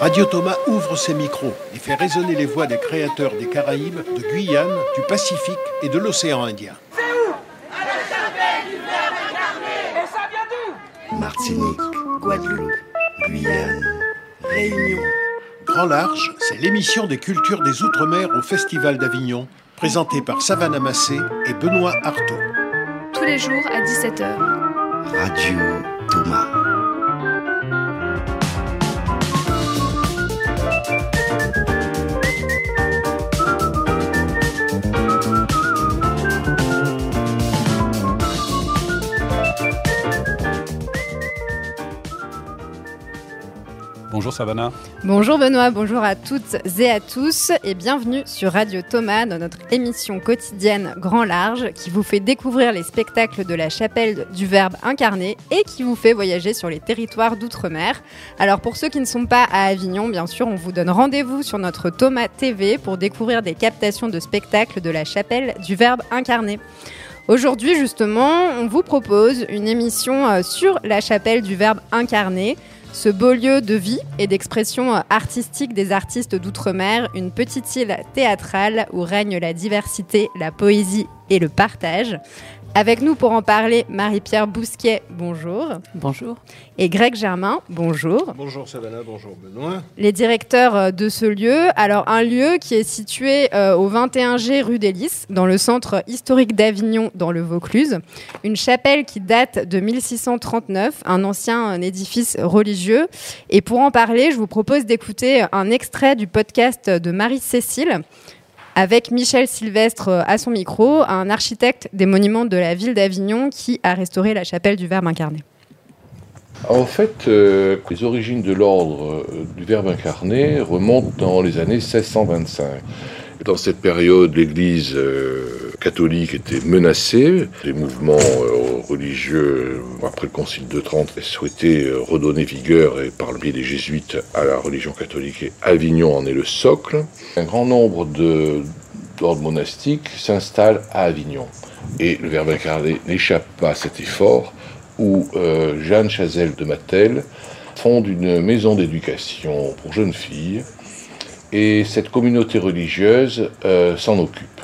Radio Thomas ouvre ses micros et fait résonner les voix des créateurs des Caraïbes, de Guyane, du Pacifique et de l'océan Indien. C'est où? À la chapelle du Verbe incarné Et ça vient d'où? Martinique, Guadeloupe, Guyane, Réunion. Grand Large, c'est l'émission des cultures des Outre-mer au Festival d'Avignon, présentée par Savannah Massé et Benoît Artaud. Tous les jours à 17h. Radio Thomas. Bonjour. Bonjour Benoît, bonjour à toutes et à tous et bienvenue sur Radio Thomas dans notre émission quotidienne Grand Large qui vous fait découvrir les spectacles de la chapelle du Verbe incarné et qui vous fait voyager sur les territoires d'outre-mer. Alors pour ceux qui ne sont pas à Avignon, bien sûr, on vous donne rendez-vous sur notre Thomas TV pour découvrir des captations de spectacles de la chapelle du Verbe incarné. Aujourd'hui, justement, on vous propose une émission euh, sur la chapelle du Verbe incarné ce beau lieu de vie et d'expression artistique des artistes d'outre-mer, une petite île théâtrale où règne la diversité, la poésie et le partage. Avec nous pour en parler, Marie-Pierre Bousquet, bonjour. Bonjour. Et Greg Germain, bonjour. Bonjour Savannah, bonjour Benoît. Les directeurs euh, de ce lieu. Alors, un lieu qui est situé euh, au 21G rue des Lys, dans le centre historique d'Avignon, dans le Vaucluse. Une chapelle qui date de 1639, un ancien édifice religieux. Et pour en parler, je vous propose d'écouter un extrait du podcast de Marie-Cécile avec Michel Sylvestre euh, à son micro, un architecte des monuments de la ville d'Avignon qui a restauré la chapelle du Verbe incarné. En fait, euh, les origines de l'ordre euh, du Verbe incarné remontent dans les années 1625. Dans cette période, l'Église euh, catholique était menacée. Les mouvements euh, religieux, après le Concile de Trente, souhaitaient euh, redonner vigueur, et par le biais des jésuites, à la religion catholique. Et Avignon en est le socle. Un grand nombre de- d'ordres monastiques s'installent à Avignon. Et le Verbe incarné n'échappe pas à cet effort, où Jeanne Chazelle de Mattel fonde une maison d'éducation pour jeunes filles et cette communauté religieuse euh, s'en occupe.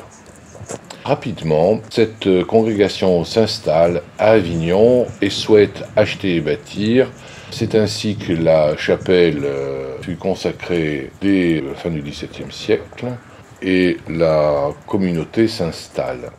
Rapidement, cette euh, congrégation s'installe à Avignon et souhaite acheter et bâtir. C'est ainsi que la chapelle euh, fut consacrée dès la fin du XVIIe siècle et la communauté s'installe.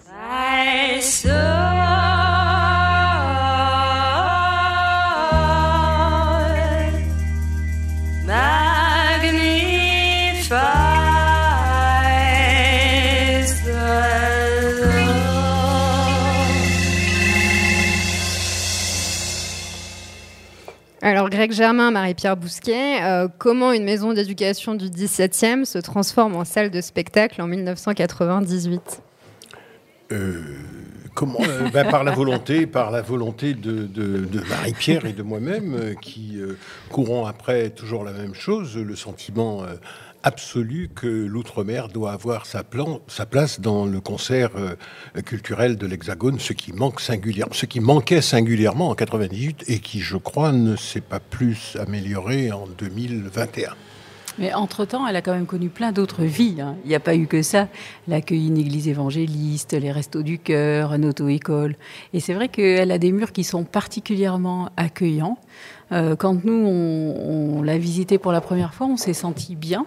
Alors Greg Germain, Marie-Pierre Bousquet, euh, comment une maison d'éducation du 17e se transforme en salle de spectacle en 1998 Euh, comment euh, ben, Par la volonté, par la volonté de, de- Marie-Pierre et de moi-même, qui courons après toujours la même chose, le sentiment absolu que l'outre-mer doit avoir sa, place dans le concert euh, culturel de l'Hexagone, ce qui manque singulièrement, ce qui manquait singulièrement en 98 et qui, je crois, ne s'est pas plus amélioré en 2021. Mais entre-temps, elle a quand même connu plein d'autres vies. hein. Il n'y a pas eu que ça. Elle a accueilli une église évangéliste, les restos du cœur, une auto-école. Et c'est vrai qu'elle a des murs qui sont particulièrement accueillants. Euh, quand nous, on, l'a visité pour la première fois, on s'est senti bien.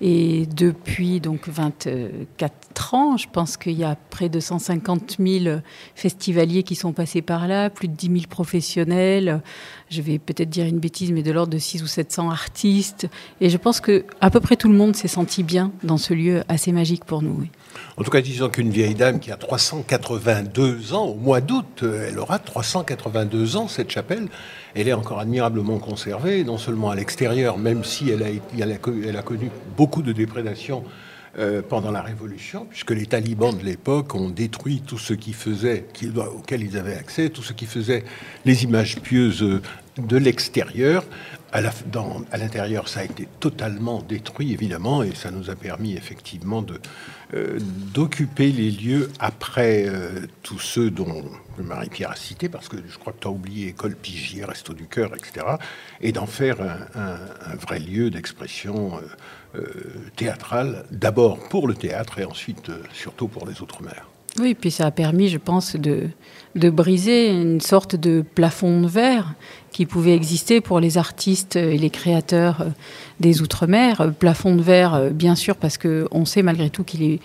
Et depuis donc 24 ans, je pense qu'il y a près de 150 000 festivaliers qui sont passés par là, plus de 10 000 professionnels. Je vais peut-être dire une bêtise, mais de l'ordre de 6 ou 700 artistes. Et je pense que à peu près tout le monde s'est senti bien dans ce lieu assez magique pour nous. En tout cas, disons qu'une vieille dame qui a 382 ans, au mois d'août, euh, elle aura 382 ans, cette chapelle. Elle est encore admirablement conservée, non seulement à l'extérieur, même si elle a, connu beaucoup de déprédations euh, pendant la Révolution, puisque les talibans de l'époque ont détruit tout ce qui faisait, auquel ils avaient accès, tout ce qui faisait les images pieuses euh, de l'extérieur. À l'intérieur, ça a été totalement détruit, évidemment, et ça nous a permis effectivement euh, d'occuper les lieux après euh, tous ceux dont Marie-Pierre a cité, parce que je crois que tu as oublié École Pigier, Resto du Cœur, etc., et d'en faire un, vrai lieu d'expression euh, théâtrale, d'abord pour le théâtre et ensuite surtout pour les Outre-mer. Oui, puis ça a permis, je pense, de briser une sorte de plafond de verre qui pouvait exister pour les artistes et les créateurs des Outre-mer. Plafond de verre, bien sûr, parce qu'on sait malgré tout qu'il est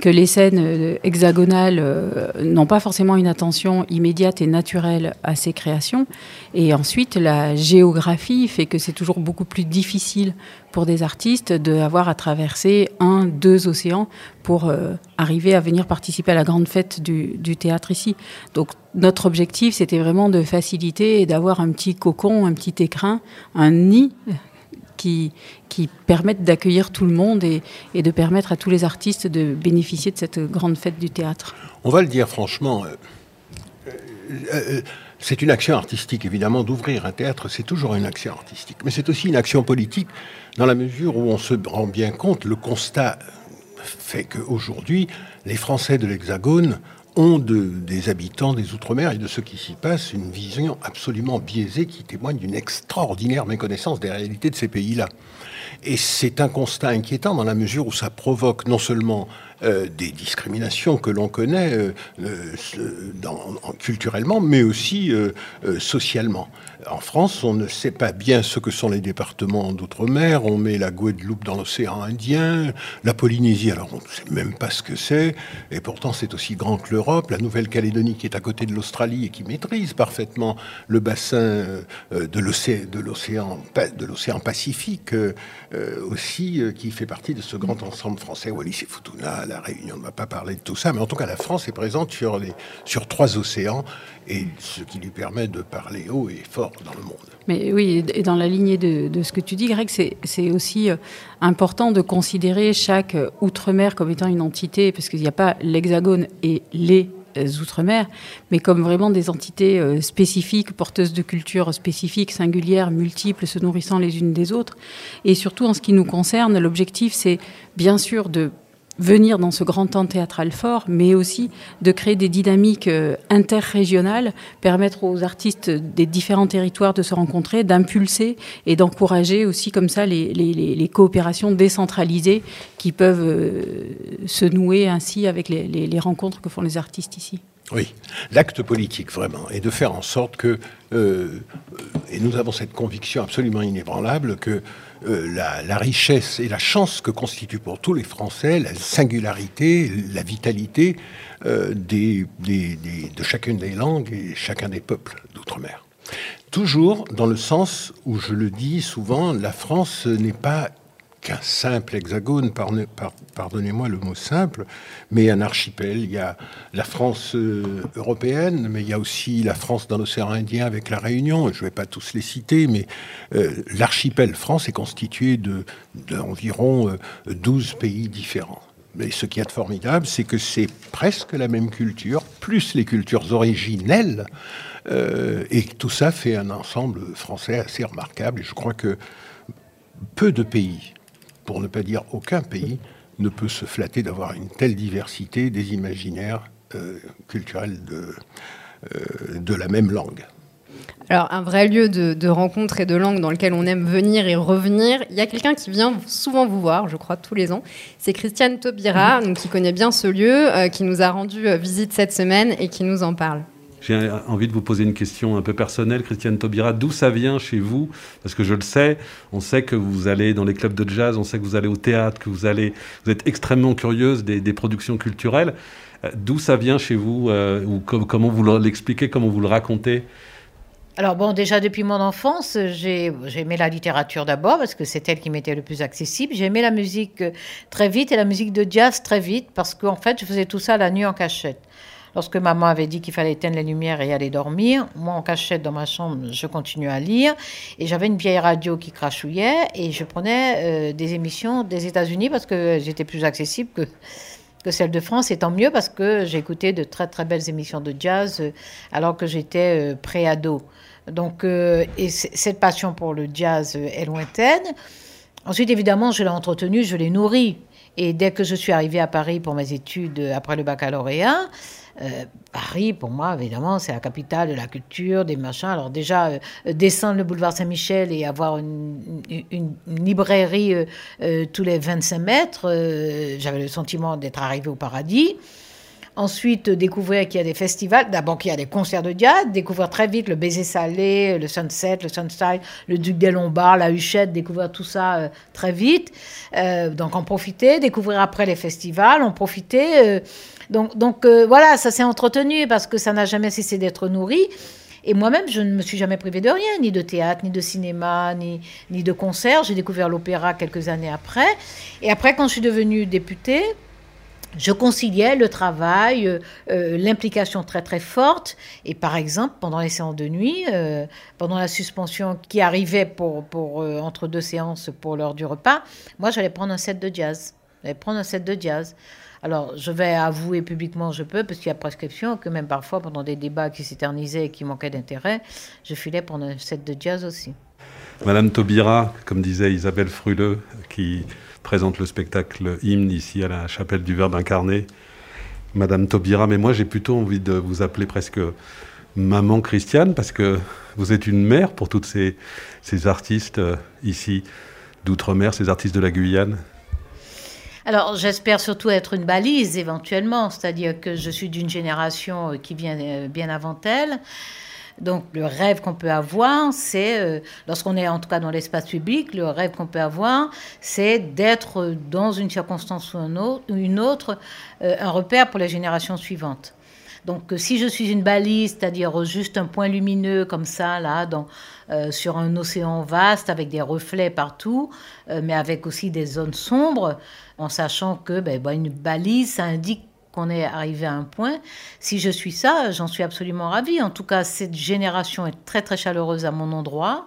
que les scènes euh, hexagonales euh, n'ont pas forcément une attention immédiate et naturelle à ces créations. Et ensuite, la géographie fait que c'est toujours beaucoup plus difficile pour des artistes d'avoir à traverser un, deux océans pour euh, arriver à venir participer à la grande fête du, du théâtre ici. Donc notre objectif, c'était vraiment de faciliter et d'avoir un petit cocon, un petit écrin, un nid qui, permettent d'accueillir tout le monde et, de permettre à tous les artistes de bénéficier de cette grande fête du théâtre. On va le dire franchement, euh, euh, euh, c'est une action artistique, évidemment, d'ouvrir un théâtre, c'est toujours une action artistique, mais c'est aussi une action politique, dans la mesure où on se rend bien compte, le constat fait qu'aujourd'hui, les Français de l'Hexagone ont de, des habitants des Outre-mer et de ce qui s'y passe une vision absolument biaisée qui témoigne d'une extraordinaire méconnaissance des réalités de ces pays-là. Et c'est un constat inquiétant dans la mesure où ça provoque non seulement euh, des discriminations que l'on connaît euh, euh, culturellement, mais aussi socialement. En France, on ne sait pas bien ce que sont les départements d'outre-mer. On met la Guadeloupe dans l'océan Indien, la Polynésie, alors on ne sait même pas ce que c'est. Et pourtant, c'est aussi grand que l'Europe. La Nouvelle-Calédonie, qui est à côté de l'Australie et qui maîtrise parfaitement le bassin de l'océan Pacifique, aussi, qui fait partie de ce grand ensemble français. Wallis et Futuna, la Réunion ne va pas parler de tout ça, mais en tout cas, la France est présente sur, les, sur trois océans, et ce qui lui permet de parler haut et fort dans le monde. Mais oui, et dans la lignée de, de ce que tu dis, Greg, c'est aussi euh, important de considérer chaque euh, outre-mer comme étant une entité, parce qu'il n'y a pas l'hexagone et les euh, outre-mer, mais comme vraiment des entités spécifiques, porteuses de cultures spécifiques, singulières, multiples, se nourrissant les unes des autres. Et surtout en ce qui nous concerne, l'objectif, c'est bien sûr de venir dans ce grand temps théâtral fort, mais aussi de créer des dynamiques euh, interrégionales, permettre aux artistes des différents territoires de se rencontrer, d'impulser et d'encourager aussi comme ça les, coopérations décentralisées qui peuvent euh, se nouer ainsi avec les, rencontres que font les artistes ici. Oui, l'acte politique vraiment, est de faire en sorte que, euh, et nous avons cette conviction absolument inébranlable, que euh, la, richesse et la chance que constitue pour tous les Français la singularité, la vitalité euh, de chacune des langues et chacun des peuples d'outre-mer. Toujours dans le sens où je le dis souvent, la France n'est pas qu'un simple hexagone, pardonnez-moi le mot simple, mais un archipel. Il y a la France euh, européenne, mais il y a aussi la France dans l'océan Indien avec la Réunion. Je ne vais pas tous les citer, mais euh, l'archipel France est constitué d'environ de, 12 euh, pays différents. Mais ce qui est formidable, c'est que c'est presque la même culture, plus les cultures originelles, et tout ça fait un ensemble français assez remarquable. Et je crois que peu de pays pour ne pas dire aucun pays, ne peut se flatter d'avoir une telle diversité des imaginaires euh, culturels de, euh, de la même langue. Alors, un vrai lieu de, rencontre et de langue dans lequel on aime venir et revenir. Il y a quelqu'un qui vient souvent vous voir, je crois, tous les ans. C'est Christiane Taubira, qui connaît bien ce lieu, euh, qui nous a rendu visite cette semaine et qui nous en parle. J'ai envie de vous poser une question un peu personnelle, Christiane Taubira. D'où ça vient chez vous? Parce que je le sais, on sait que vous allez dans les clubs de jazz, on sait que vous allez au théâtre, que vous, allez, vous êtes extrêmement curieuse des, productions culturelles. Euh, d'où ça vient chez vous euh, ou Comment vous l'expliquez Comment vous le racontez? Alors bon, déjà depuis mon enfance, j'ai aimé la littérature d'abord parce que c'est elle qui m'était le plus accessible. J'ai aimé la musique euh, très vite et la musique de jazz très vite parce qu'en fait, je faisais tout ça la nuit en cachette. Lorsque maman avait dit qu'il fallait éteindre les lumières et aller dormir, moi en cachette dans ma chambre, je continuais à lire et j'avais une vieille radio qui crachouillait et je prenais euh, des émissions des États-Unis parce que j'étais plus accessible que que celle de France, et tant mieux parce que j'écoutais de très très belles émissions de jazz euh, alors que j'étais euh, pré-ado. Donc, euh, et cette passion pour le jazz est lointaine. Ensuite, évidemment, je l'ai entretenue, je l'ai nourrie. Et dès que je suis arrivée à Paris pour mes études après le baccalauréat, euh, Paris, pour moi, évidemment, c'est la capitale de la culture, des machins. Alors déjà, euh, descendre le boulevard Saint-Michel et avoir une, librairie euh, tous les 25 mètres, j'avais le sentiment d'être arrivé au paradis. Ensuite, découvrir qu'il y a des festivals, d'abord qu'il y a des concerts de jazz, découvrir très vite le Baiser Salé, le Sunset, le Sunstyle, le Duc des Lombards, la Huchette, découvrir tout ça très vite. donc en profiter, découvrir après les festivals, en profiter donc, euh, voilà, ça s'est entretenu parce que ça n'a jamais cessé d'être nourri. Et moi-même, je ne me suis jamais privée de rien, ni de théâtre, ni de cinéma, ni, de concert. J'ai découvert l'opéra quelques années après. Et après, quand je suis devenue députée, je conciliais le travail, euh, euh, l'implication très très forte. Et par exemple, pendant les séances de nuit, pendant la suspension qui arrivait entre deux séances pour l'heure du repas, moi j'allais prendre un set de jazz. J'allais prendre un set de jazz. Alors, je vais avouer publiquement, je peux, parce qu'il y a prescription, que même parfois, pendant des débats qui s'éternisaient et qui manquaient d'intérêt, je filais pour un set de jazz aussi. Madame Taubira, comme disait Isabelle Fruleux, qui présente le spectacle Hymne ici à la chapelle du Verbe incarné. Madame Taubira, mais moi j'ai plutôt envie de vous appeler presque maman Christiane, parce que vous êtes une mère pour toutes ces, artistes euh, ici d'outre-mer, ces artistes de la Guyane. Alors, j'espère surtout être une balise éventuellement, c'est-à-dire que je suis d'une génération euh, qui vient euh, bien avant elle. Donc, le rêve qu'on peut avoir, c'est, euh, lorsqu'on est en tout cas dans l'espace public, le rêve qu'on peut avoir, c'est d'être dans une circonstance ou une autre, un repère pour les générations suivantes. Donc, si je suis une balise, c'est-à-dire juste un point lumineux comme ça, là, sur un océan vaste, avec des reflets partout, mais avec aussi des zones sombres, en sachant que ben, ben, une balise, ça indique qu'on est arrivé à un point. Si je suis ça, j'en suis absolument ravie. En tout cas, cette génération est très très chaleureuse à mon endroit.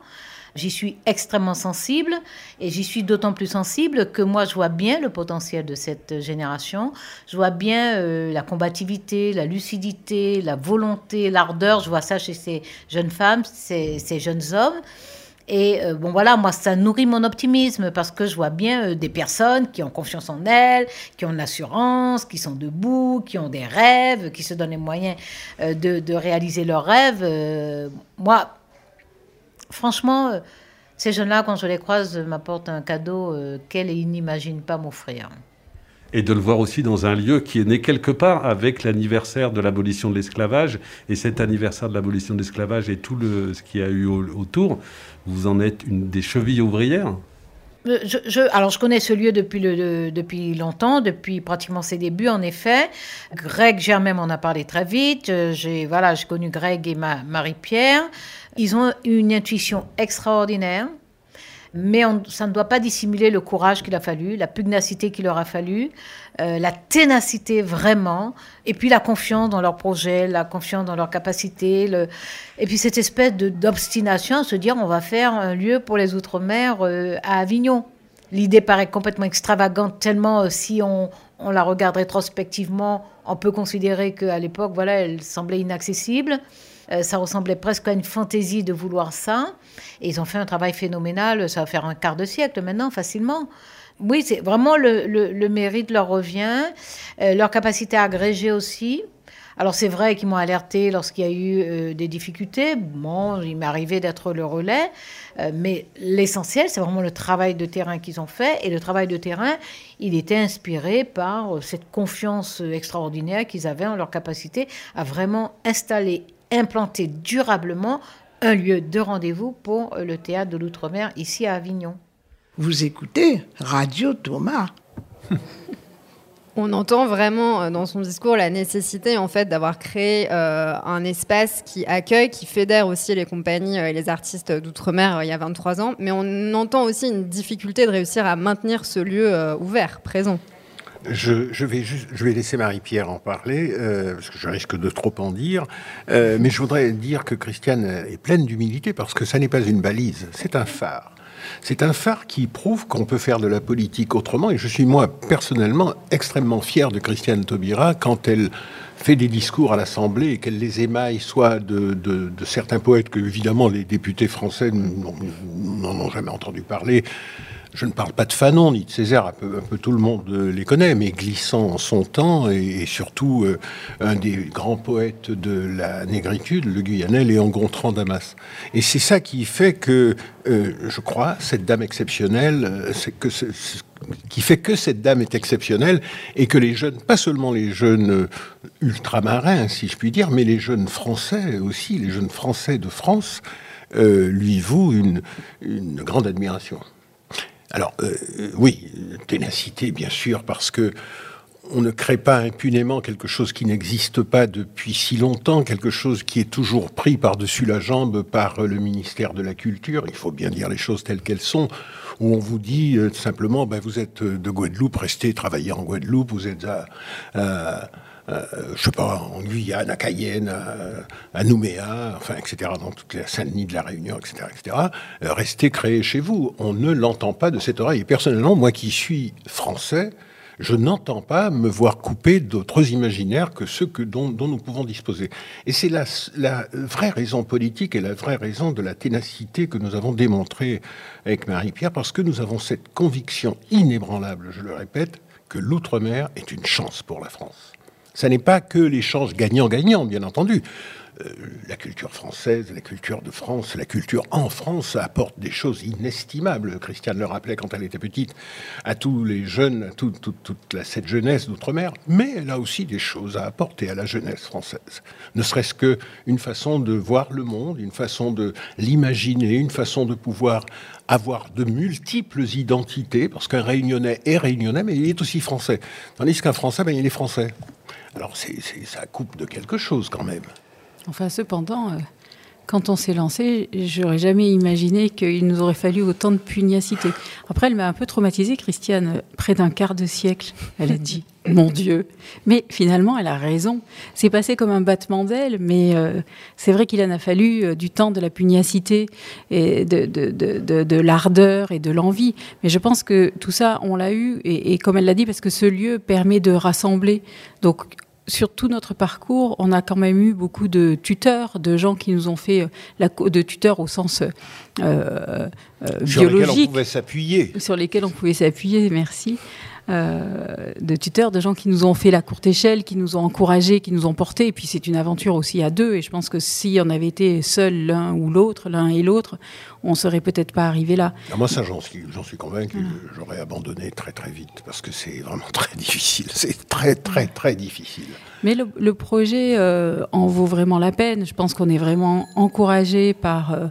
J'y suis extrêmement sensible et j'y suis d'autant plus sensible que moi je vois bien le potentiel de cette génération. Je vois bien euh, la combativité, la lucidité, la volonté, l'ardeur. Je vois ça chez ces jeunes femmes, ces jeunes hommes. Et euh, bon voilà, moi ça nourrit mon optimisme parce que je vois bien euh, des personnes qui ont confiance en elles, qui ont de l'assurance, qui sont debout, qui ont des rêves, qui se donnent les moyens euh, de, réaliser leurs rêves. moi, franchement, ces jeunes-là, quand je les croise, m'apportent un cadeau qu'elles n'imaginent pas m'offrir et de le voir aussi dans un lieu qui est né quelque part avec l'anniversaire de l'abolition de l'esclavage. Et cet anniversaire de l'abolition de l'esclavage et tout ce qu'il y a eu autour, vous en êtes une des chevilles ouvrières euh, alors, je connais ce lieu depuis, le, depuis longtemps, depuis pratiquement ses débuts, en effet. Greg Germain m'en a parlé très vite. Euh, j'ai voilà, connu Greg et Marie-Pierre. Ils ont une intuition extraordinaire mais ça ne doit pas dissimuler le courage qu'il a fallu, la pugnacité qu'il leur a fallu, euh, la ténacité vraiment, et puis la confiance dans leur projet, la confiance dans leur capacité, et puis cette espèce d'obstination à se dire on va faire un lieu pour les Outre-mer euh, à Avignon. L'idée paraît complètement extravagante, tellement euh, si on, la regarde rétrospectivement, on peut considérer qu'à l'époque, voilà, elle semblait inaccessible. Ça ressemblait presque à une fantaisie de vouloir ça. Et ils ont fait un travail phénoménal. Ça va faire un quart de siècle maintenant, facilement. Oui, c'est vraiment le, mérite leur revient, euh, leur capacité à agréger aussi. Alors c'est vrai qu'ils m'ont alerté lorsqu'il y a eu euh, des difficultés. Bon, il m'est arrivé d'être le relais, mais l'essentiel, c'est vraiment le travail de terrain qu'ils ont fait. Et le travail de terrain, il était inspiré par cette confiance extraordinaire qu'ils avaient en leur capacité à vraiment installer implanter durablement un lieu de rendez-vous pour le théâtre de l'outre-mer ici à Avignon. Vous écoutez Radio Thomas. On entend vraiment euh, dans son discours la nécessité en fait d'avoir créé euh, un espace qui accueille, qui fédère aussi les compagnies euh, et les artistes d'outre-mer il y a 23 ans, mais on entend aussi une difficulté de réussir à maintenir ce lieu ouvert, présent. Je, vais juste, je vais laisser Marie-Pierre en parler, euh, parce que je risque de trop en dire. Euh, mais je voudrais dire que Christiane est pleine d'humilité, parce que ça n'est pas une balise, c'est un phare. C'est un phare qui prouve qu'on peut faire de la politique autrement. Et je suis, moi, personnellement, extrêmement fier de Christiane Taubira quand elle fait des discours à l'Assemblée et qu'elle les émaille soit de, de, de, certains poètes que, évidemment, les députés français n'en ont jamais entendu parler, je ne parle pas de Fanon ni de Césaire, un peu, tout le monde les connaît, mais glissant en son temps et, surtout euh, un des grands poètes de la négritude, le Guyanais, Léon Gontran Damas. Et c'est ça qui fait que, euh, je crois, cette dame exceptionnelle, euh, qui fait que cette dame est exceptionnelle et que les jeunes, pas seulement les jeunes ultramarins, si je puis dire, mais les jeunes français aussi, les jeunes français de France, euh, lui vouent une grande admiration. Alors, euh, oui, ténacité, bien sûr, parce que on ne crée pas impunément quelque chose qui n'existe pas depuis si longtemps, quelque chose qui est toujours pris par-dessus la jambe par le ministère de la Culture. Il faut bien dire les choses telles qu'elles sont, où on vous dit euh, simplement, ben, vous êtes de Guadeloupe, restez travailler en Guadeloupe, vous êtes à euh, je sais pas, en Guyane, à Cayenne, à, Nouméa, enfin, etc., dans toute la Saint-Denis de la Réunion, etc., etc., euh, restez créés chez vous. On ne l'entend pas de cette oreille. Personnellement, moi qui suis français, je n'entends pas me voir couper d'autres imaginaires que ceux dont, dont nous pouvons disposer. Et c'est la, vraie raison politique et la vraie raison de la ténacité que nous avons démontrée avec Marie-Pierre, parce que nous avons cette conviction inébranlable, je le répète, que l'outre-mer est une chance pour la France. Ça n'est pas que l'échange gagnant-gagnant, bien entendu. Euh, la culture française, la culture de France, la culture en France apporte des choses inestimables. Christiane le rappelait quand elle était petite à tous les jeunes, à toute cette jeunesse d'outre-mer, mais elle a aussi des choses à apporter à la jeunesse française. Ne serait-ce qu'une façon de voir le monde, une façon de l'imaginer, une façon de pouvoir avoir de multiples identités, parce qu'un réunionnais est réunionnais, mais il est aussi français. Tandis qu'un français, ben, il est français. Alors c'est, ça coupe de quelque chose quand même. Enfin, cependant, euh, quand on s'est lancé, j'aurais jamais imaginé qu'il nous aurait fallu autant de pugnacité. Après, elle m'a un peu traumatisée, Christiane, près d'un quart de siècle. Elle a dit, mon Dieu. Mais finalement, elle a raison. C'est passé comme un battement d'aile, mais euh, c'est vrai qu'il en a fallu euh, du temps, de la pugnacité, et de, de, de, de l'ardeur et de l'envie. Mais je pense que tout ça, on l'a eu, et, et comme elle l'a dit, parce que ce lieu permet de rassembler. Donc, sur tout notre parcours, on a quand même eu beaucoup de tuteurs, de gens qui nous ont fait euh, la, de tuteurs au sens euh, euh, biologique. Sur lesquels on pouvait s'appuyer. Sur lesquels on pouvait s'appuyer, merci. Euh, de tuteurs, de gens qui nous ont fait la courte échelle, qui nous ont encouragés, qui nous ont portés. Et puis c'est une aventure aussi à deux. Et je pense que si on avait été seul l'un ou l'autre, l'un et l'autre, on serait peut-être pas arrivé là. Ah, moi, ça, j'en suis, j'en suis convaincu. Voilà. J'aurais abandonné très très vite parce que c'est vraiment très difficile. C'est très très très difficile. Mais le, le projet euh, en vaut vraiment la peine. Je pense qu'on est vraiment encouragé par euh,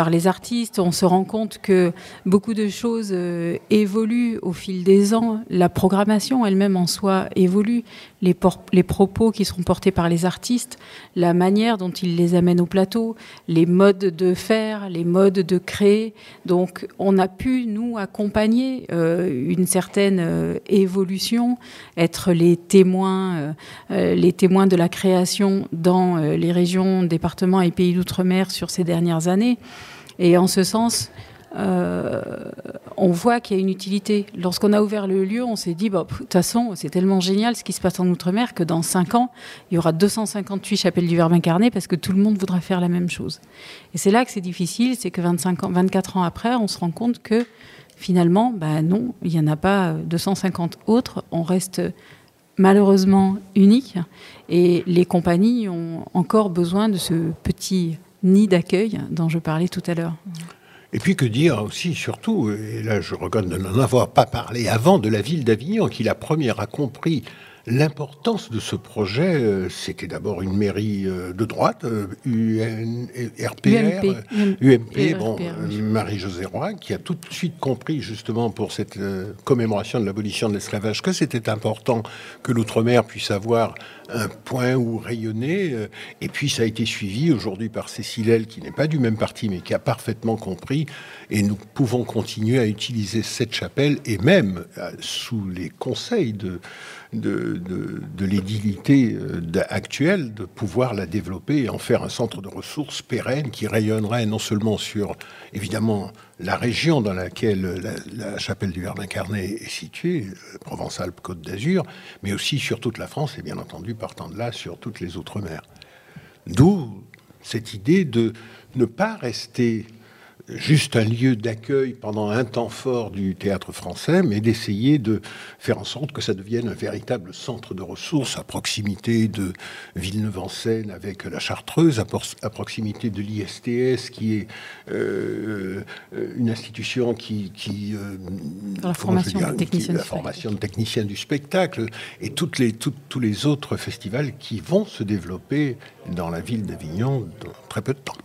par les artistes. On se rend compte que beaucoup de choses euh, évoluent au fil des ans. La programmation elle-même en soi évolue. Les, propos qui seront portés par les artistes, la manière dont ils les amènent au plateau, les modes de faire, les modes de créer. Donc on a pu, nous, accompagner euh, une certaine euh, évolution, être les témoins, euh, les témoins de la création dans les régions, départements et pays d'outre-mer sur ces dernières années. Et en ce sens, euh, on voit qu'il y a une utilité. Lorsqu'on a ouvert le lieu, on s'est dit, bah, de toute façon, c'est tellement génial ce qui se passe en Outre-mer que dans 5 ans, il y aura 258 chapelles du Verbe incarné parce que tout le monde voudra faire la même chose. Et c'est là que c'est difficile, c'est que 25 ans, 24 ans après, on se rend compte que finalement, bah non, il n'y en a pas 250 autres, on reste malheureusement unique et les compagnies ont encore besoin de ce petit nid d'accueil dont je parlais tout à l'heure. Et puis que dire aussi, surtout, et là je regrette de n'en avoir pas parlé avant, de la ville d'Avignon, qui la première a compris l'importance de ce projet. euh, C'était d'abord une mairie euh, de droite, UN, RPR, UMP, euh, UMP, bon, RPR, oui. euh, Marie-Josée Roy, qui a tout de suite compris justement pour cette commémoration de l'abolition de l'esclavage que c'était important que l'outre-mer puisse avoir un point où rayonner. Et puis ça a été suivi aujourd'hui par Cécile L, qui n'est pas du même parti, mais qui a parfaitement compris. Et nous pouvons continuer à utiliser cette chapelle, et même sous les conseils de de, l'édilité euh, actuelle, de pouvoir la développer et en faire un centre de ressources pérenne qui rayonnerait non seulement sur, évidemment, la région dans laquelle la, chapelle du Verbe incarné est située, euh, Provence-Alpes-Côte d'Azur, mais aussi sur toute la France et bien entendu, partant de là, sur toutes les autres mers. D'où cette idée de ne pas rester juste un lieu d'accueil pendant un temps fort du théâtre français, mais d'essayer de faire en sorte que ça devienne un véritable centre de ressources à proximité de Villeneuve-en-Seine avec la Chartreuse, à, proximité de l'ISTS, qui est euh, une institution qui... qui euh, la formation, de, technicien la formation de techniciens du spectacle, et toutes les, tous les autres festivals qui vont se développer dans la ville d'Avignon dans très peu de temps.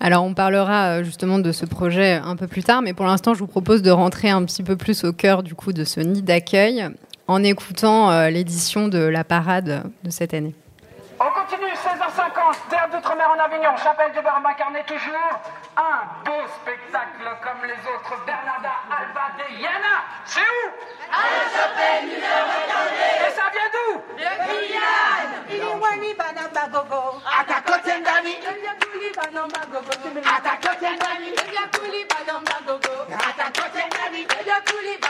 Alors on parlera euh, justement de ce projet un peu plus tard, mais pour l'instant je vous propose de rentrer un petit peu plus au cœur du coup de ce nid d'accueil en écoutant euh, l'édition de la parade de cette année. On continue, 16h50, Terre d'Outre-mer en Avignon, Chapelle du incarné toujours. Un beau spectacle comme les autres, Bernarda, Alba, de Yana. C'est où? À la Chapelle du incarné. Et ça vient d'où? De Guyane. Iliwani banamba tendani Ata ko tendani Ata ko tendani Ata ko tendani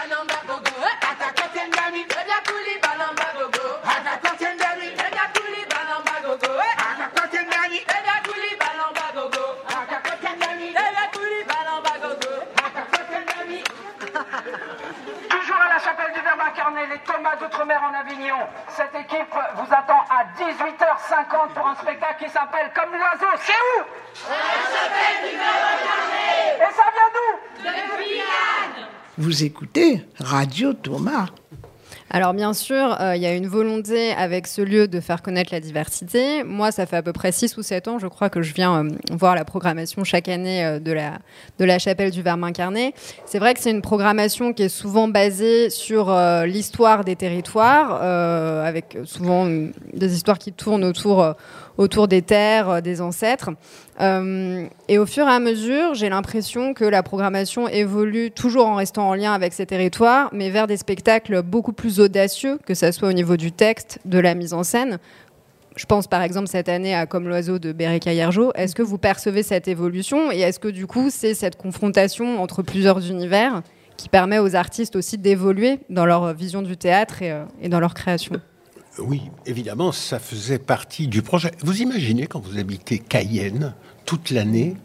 Thomas d'Outre-mer en Avignon. Cette équipe vous attend à 18h50 pour un spectacle qui s'appelle Comme l'oiseau. C'est où? Et ça vient d'où? De Guyane. Vous écoutez Radio Thomas. Alors bien sûr, euh, il y a une volonté avec ce lieu de faire connaître la diversité. Moi, ça fait à peu près 6 ou 7 ans, je crois, que je viens euh, voir la programmation chaque année euh, de, la, de la chapelle du Verbe incarné. C'est vrai que c'est une programmation qui est souvent basée sur l'histoire des territoires, avec souvent des histoires qui tournent autour autour des terres, euh, des ancêtres. Euh, et au fur et à mesure, j'ai l'impression que la programmation évolue toujours en restant en lien avec ces territoires, mais vers des spectacles beaucoup plus audacieux, que ce soit au niveau du texte, de la mise en scène. Je pense par exemple cette année à Comme l'oiseau de Bereka Yerjo. Est-ce que vous percevez cette évolution et est-ce que du coup c'est cette confrontation entre plusieurs univers qui permet aux artistes aussi d'évoluer dans leur vision du théâtre et, euh, et dans leur création? Oui, évidemment, ça faisait partie du projet. Vous imaginez quand vous habitez Cayenne, toute l'année,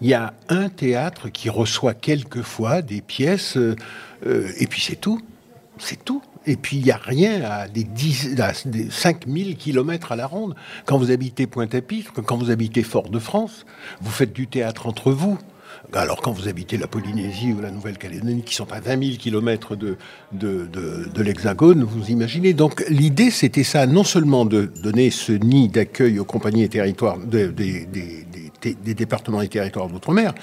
il y a un théâtre qui reçoit quelquefois des pièces, euh, euh, et puis c'est tout. C'est tout. Et puis il n'y a rien à des, 10, à des 5000 km à la ronde. Quand vous habitez Pointe-à-Pitre, quand vous habitez Fort-de-France, vous faites du théâtre entre vous. Alors quand vous habitez la Polynésie ou la Nouvelle-Calédonie, qui sont à 20 000 km de, l'Hexagone, vous imaginez. Donc l'idée, c'était ça, non seulement de donner ce nid d'accueil aux compagnies et territoires des départements et territoires d'outre-mer,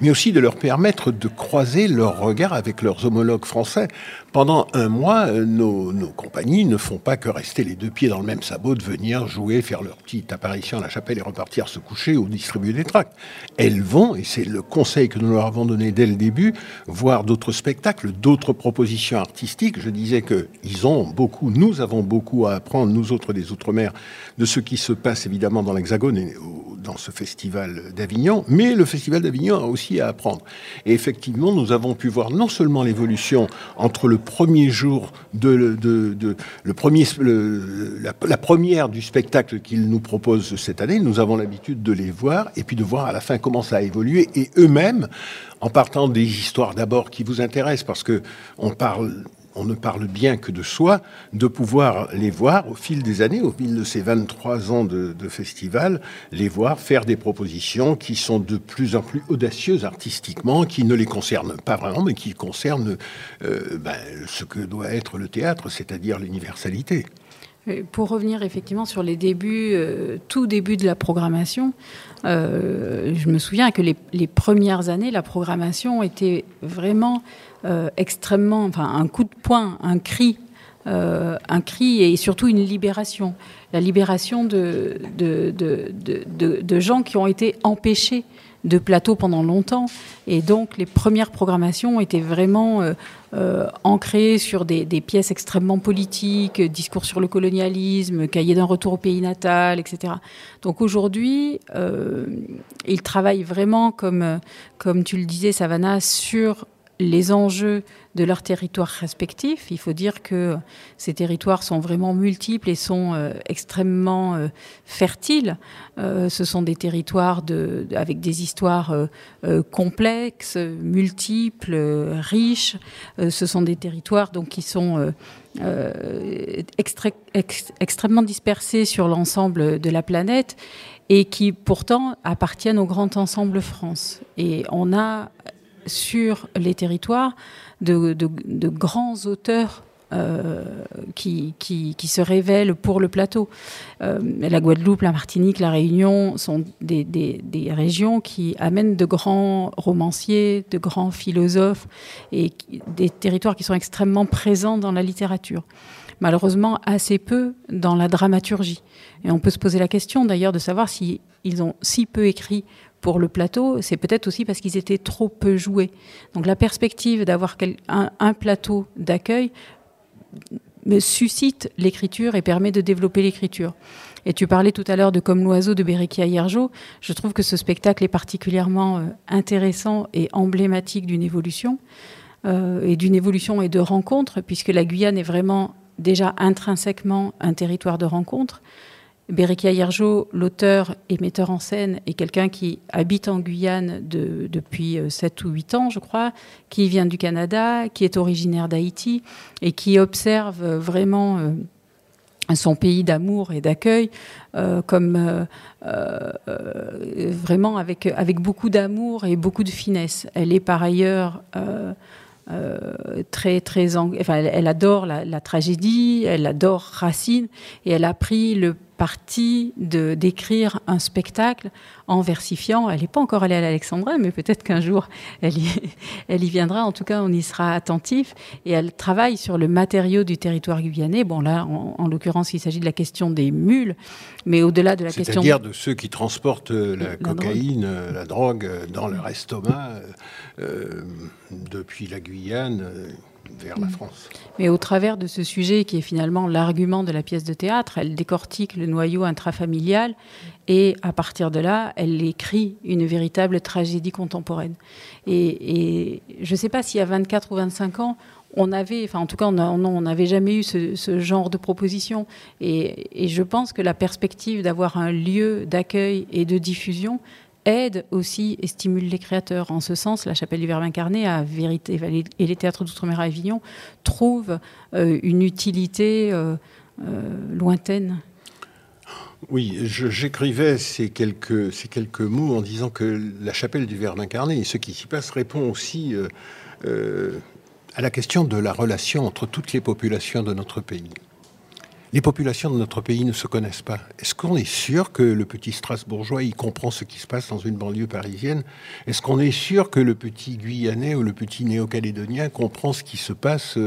mais aussi de leur permettre de croiser leurs regards avec leurs homologues français. Pendant un mois, euh, nos, compagnies ne font pas que rester les deux pieds dans le même sabot, de venir jouer, faire leur petite apparition à la chapelle et repartir se coucher ou distribuer des tracts. Elles vont, et c'est le conseil que nous leur avons donné dès le début, voir d'autres spectacles, d'autres propositions artistiques. Je disais qu'ils ont beaucoup, nous avons beaucoup à apprendre, nous autres des Outre-mer, de ce qui se passe évidemment dans l'Hexagone et dans ce festival d'Avignon, mais le festival d'Avignon a aussi à apprendre. Et effectivement, nous avons pu voir non seulement l'évolution entre le premier jour de, la, première du spectacle qu'ils nous proposent cette année, nous avons l'habitude de les voir et puis de voir à la fin comment ça a évolué et eux-mêmes, en partant des histoires d'abord qui vous intéressent parce que on parle on ne parle bien que de soi, de pouvoir les voir au fil des années, au fil de ces 23 ans de, festival, les voir faire des propositions qui sont de plus en plus audacieuses artistiquement, qui ne les concernent pas vraiment, mais qui concernent euh, ben, ce que doit être le théâtre, c'est-à-dire l'universalité. Pour revenir effectivement sur les débuts, euh, tout début de la programmation, euh, je me souviens que les, les, premières années, la programmation était vraiment extrêmement, enfin un coup de poing, un cri, euh, un cri et surtout une libération, la libération de, de, de, de gens qui ont été empêchés de plateau pendant longtemps. Et donc, les premières programmations étaient vraiment euh, euh, ancrées sur des, pièces extrêmement politiques, discours sur le colonialisme, cahier d'un retour au pays natal, etc. Donc aujourd'hui, euh, ils travaillent vraiment, comme, comme tu le disais, Savannah, sur les enjeux de leurs territoires respectifs. Il faut dire que ces territoires sont vraiment multiples et sont euh, extrêmement euh, fertiles. Euh, ce sont des territoires avec des histoires complexes, multiples, riches. ce sont des territoires donc qui sont extrêmement dispersés sur l'ensemble de la planète et qui pourtant appartiennent au grand ensemble France. Et on a sur les territoires de, grands auteurs euh, qui, qui, se révèlent pour le plateau. Euh, la Guadeloupe, la Martinique, la Réunion sont des, des, régions qui amènent de grands romanciers, de grands philosophes et des territoires qui sont extrêmement présents dans la littérature. Malheureusement, assez peu dans la dramaturgie. Et on peut se poser la question d'ailleurs de savoir si ils ont si peu écrit pour le plateau, c'est peut-être aussi parce qu'ils étaient trop peu joués. Donc la perspective d'avoir un, plateau d'accueil suscite l'écriture et permet de développer l'écriture. Et tu parlais tout à l'heure de Comme l'oiseau de Berikia Hiergeau. Je trouve que ce spectacle est particulièrement euh, intéressant et emblématique d'une évolution, euh, et d'une évolution et de rencontre, puisque la Guyane est vraiment déjà intrinsèquement un territoire de rencontre. Berikia Hiergeau, l'auteur et metteur en scène, est quelqu'un qui habite en Guyane depuis 7 euh, ou 8 ans, je crois, qui vient du Canada, qui est originaire d'Haïti et qui observe vraiment euh, son pays d'amour et d'accueil comme vraiment avec, avec beaucoup d'amour et beaucoup de finesse. Elle est par ailleurs très très enfin, elle, adore la, tragédie, elle adore Racine et elle a pris le partie de d'écrire un spectacle en versifiant. Elle n'est pas encore allée à l'Alexandrin, mais peut-être qu'un jour elle y, elle y viendra. En tout cas, on y sera attentif. Et elle travaille sur le matériau du territoire guyanais. Bon, là, en, l'occurrence, il s'agit de la question des mules, mais au-delà de la question. C'est-à-dire de ceux qui transportent euh, la, cocaïne, euh, la drogue euh, dans leur estomac depuis la Guyane vers la mm. France. Mais au travers de ce sujet qui est finalement l'argument de la pièce de théâtre, elle décortique le noyau intrafamilial et à partir de là, elle écrit une véritable tragédie contemporaine. Et, je ne sais pas si à 24 ou 25 ans, on avait, enfin en tout cas, on n'avait jamais eu ce, genre de proposition. Et, et je pense que la perspective d'avoir un lieu d'accueil et de diffusion aide aussi et stimule les créateurs. En ce sens, la Chapelle du Verbe incarné à Vérité et les théâtres d'outre-mer à Avignon trouvent euh, une utilité euh, euh, lointaine. Oui, j'écrivais ces quelques, ces quelques mots en disant que la chapelle du Verbe incarné et ce qui s'y passe répond aussi à la question de la relation entre toutes les populations de notre pays. Les populations de notre pays ne se connaissent pas. Est-ce qu'on est sûr que le petit Strasbourgeois, il comprend ce qui se passe dans une banlieue parisienne? Est-ce qu'on est sûr que le petit Guyanais ou le petit Néo-Calédonien comprend ce qui se passe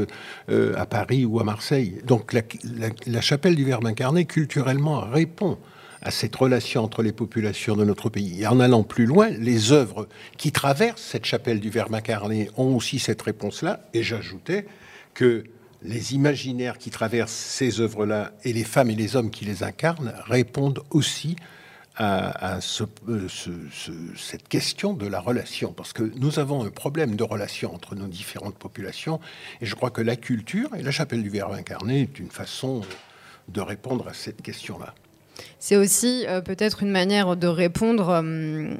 euh, à Paris ou à Marseille? Donc la, chapelle du Verbe incarné, culturellement, répond à cette relation entre les populations de notre pays. Et en allant plus loin, les œuvres qui traversent cette chapelle du Verbe incarné ont aussi cette réponse-là. Et j'ajoutais que les imaginaires qui traversent ces œuvres-là et les femmes et les hommes qui les incarnent répondent aussi à, euh, cette question de la relation, parce que nous avons un problème de relation entre nos différentes populations, et je crois que la culture et la chapelle du Verbe incarné est une façon de répondre à cette question-là. C'est aussi euh, peut-être une manière de répondre euh,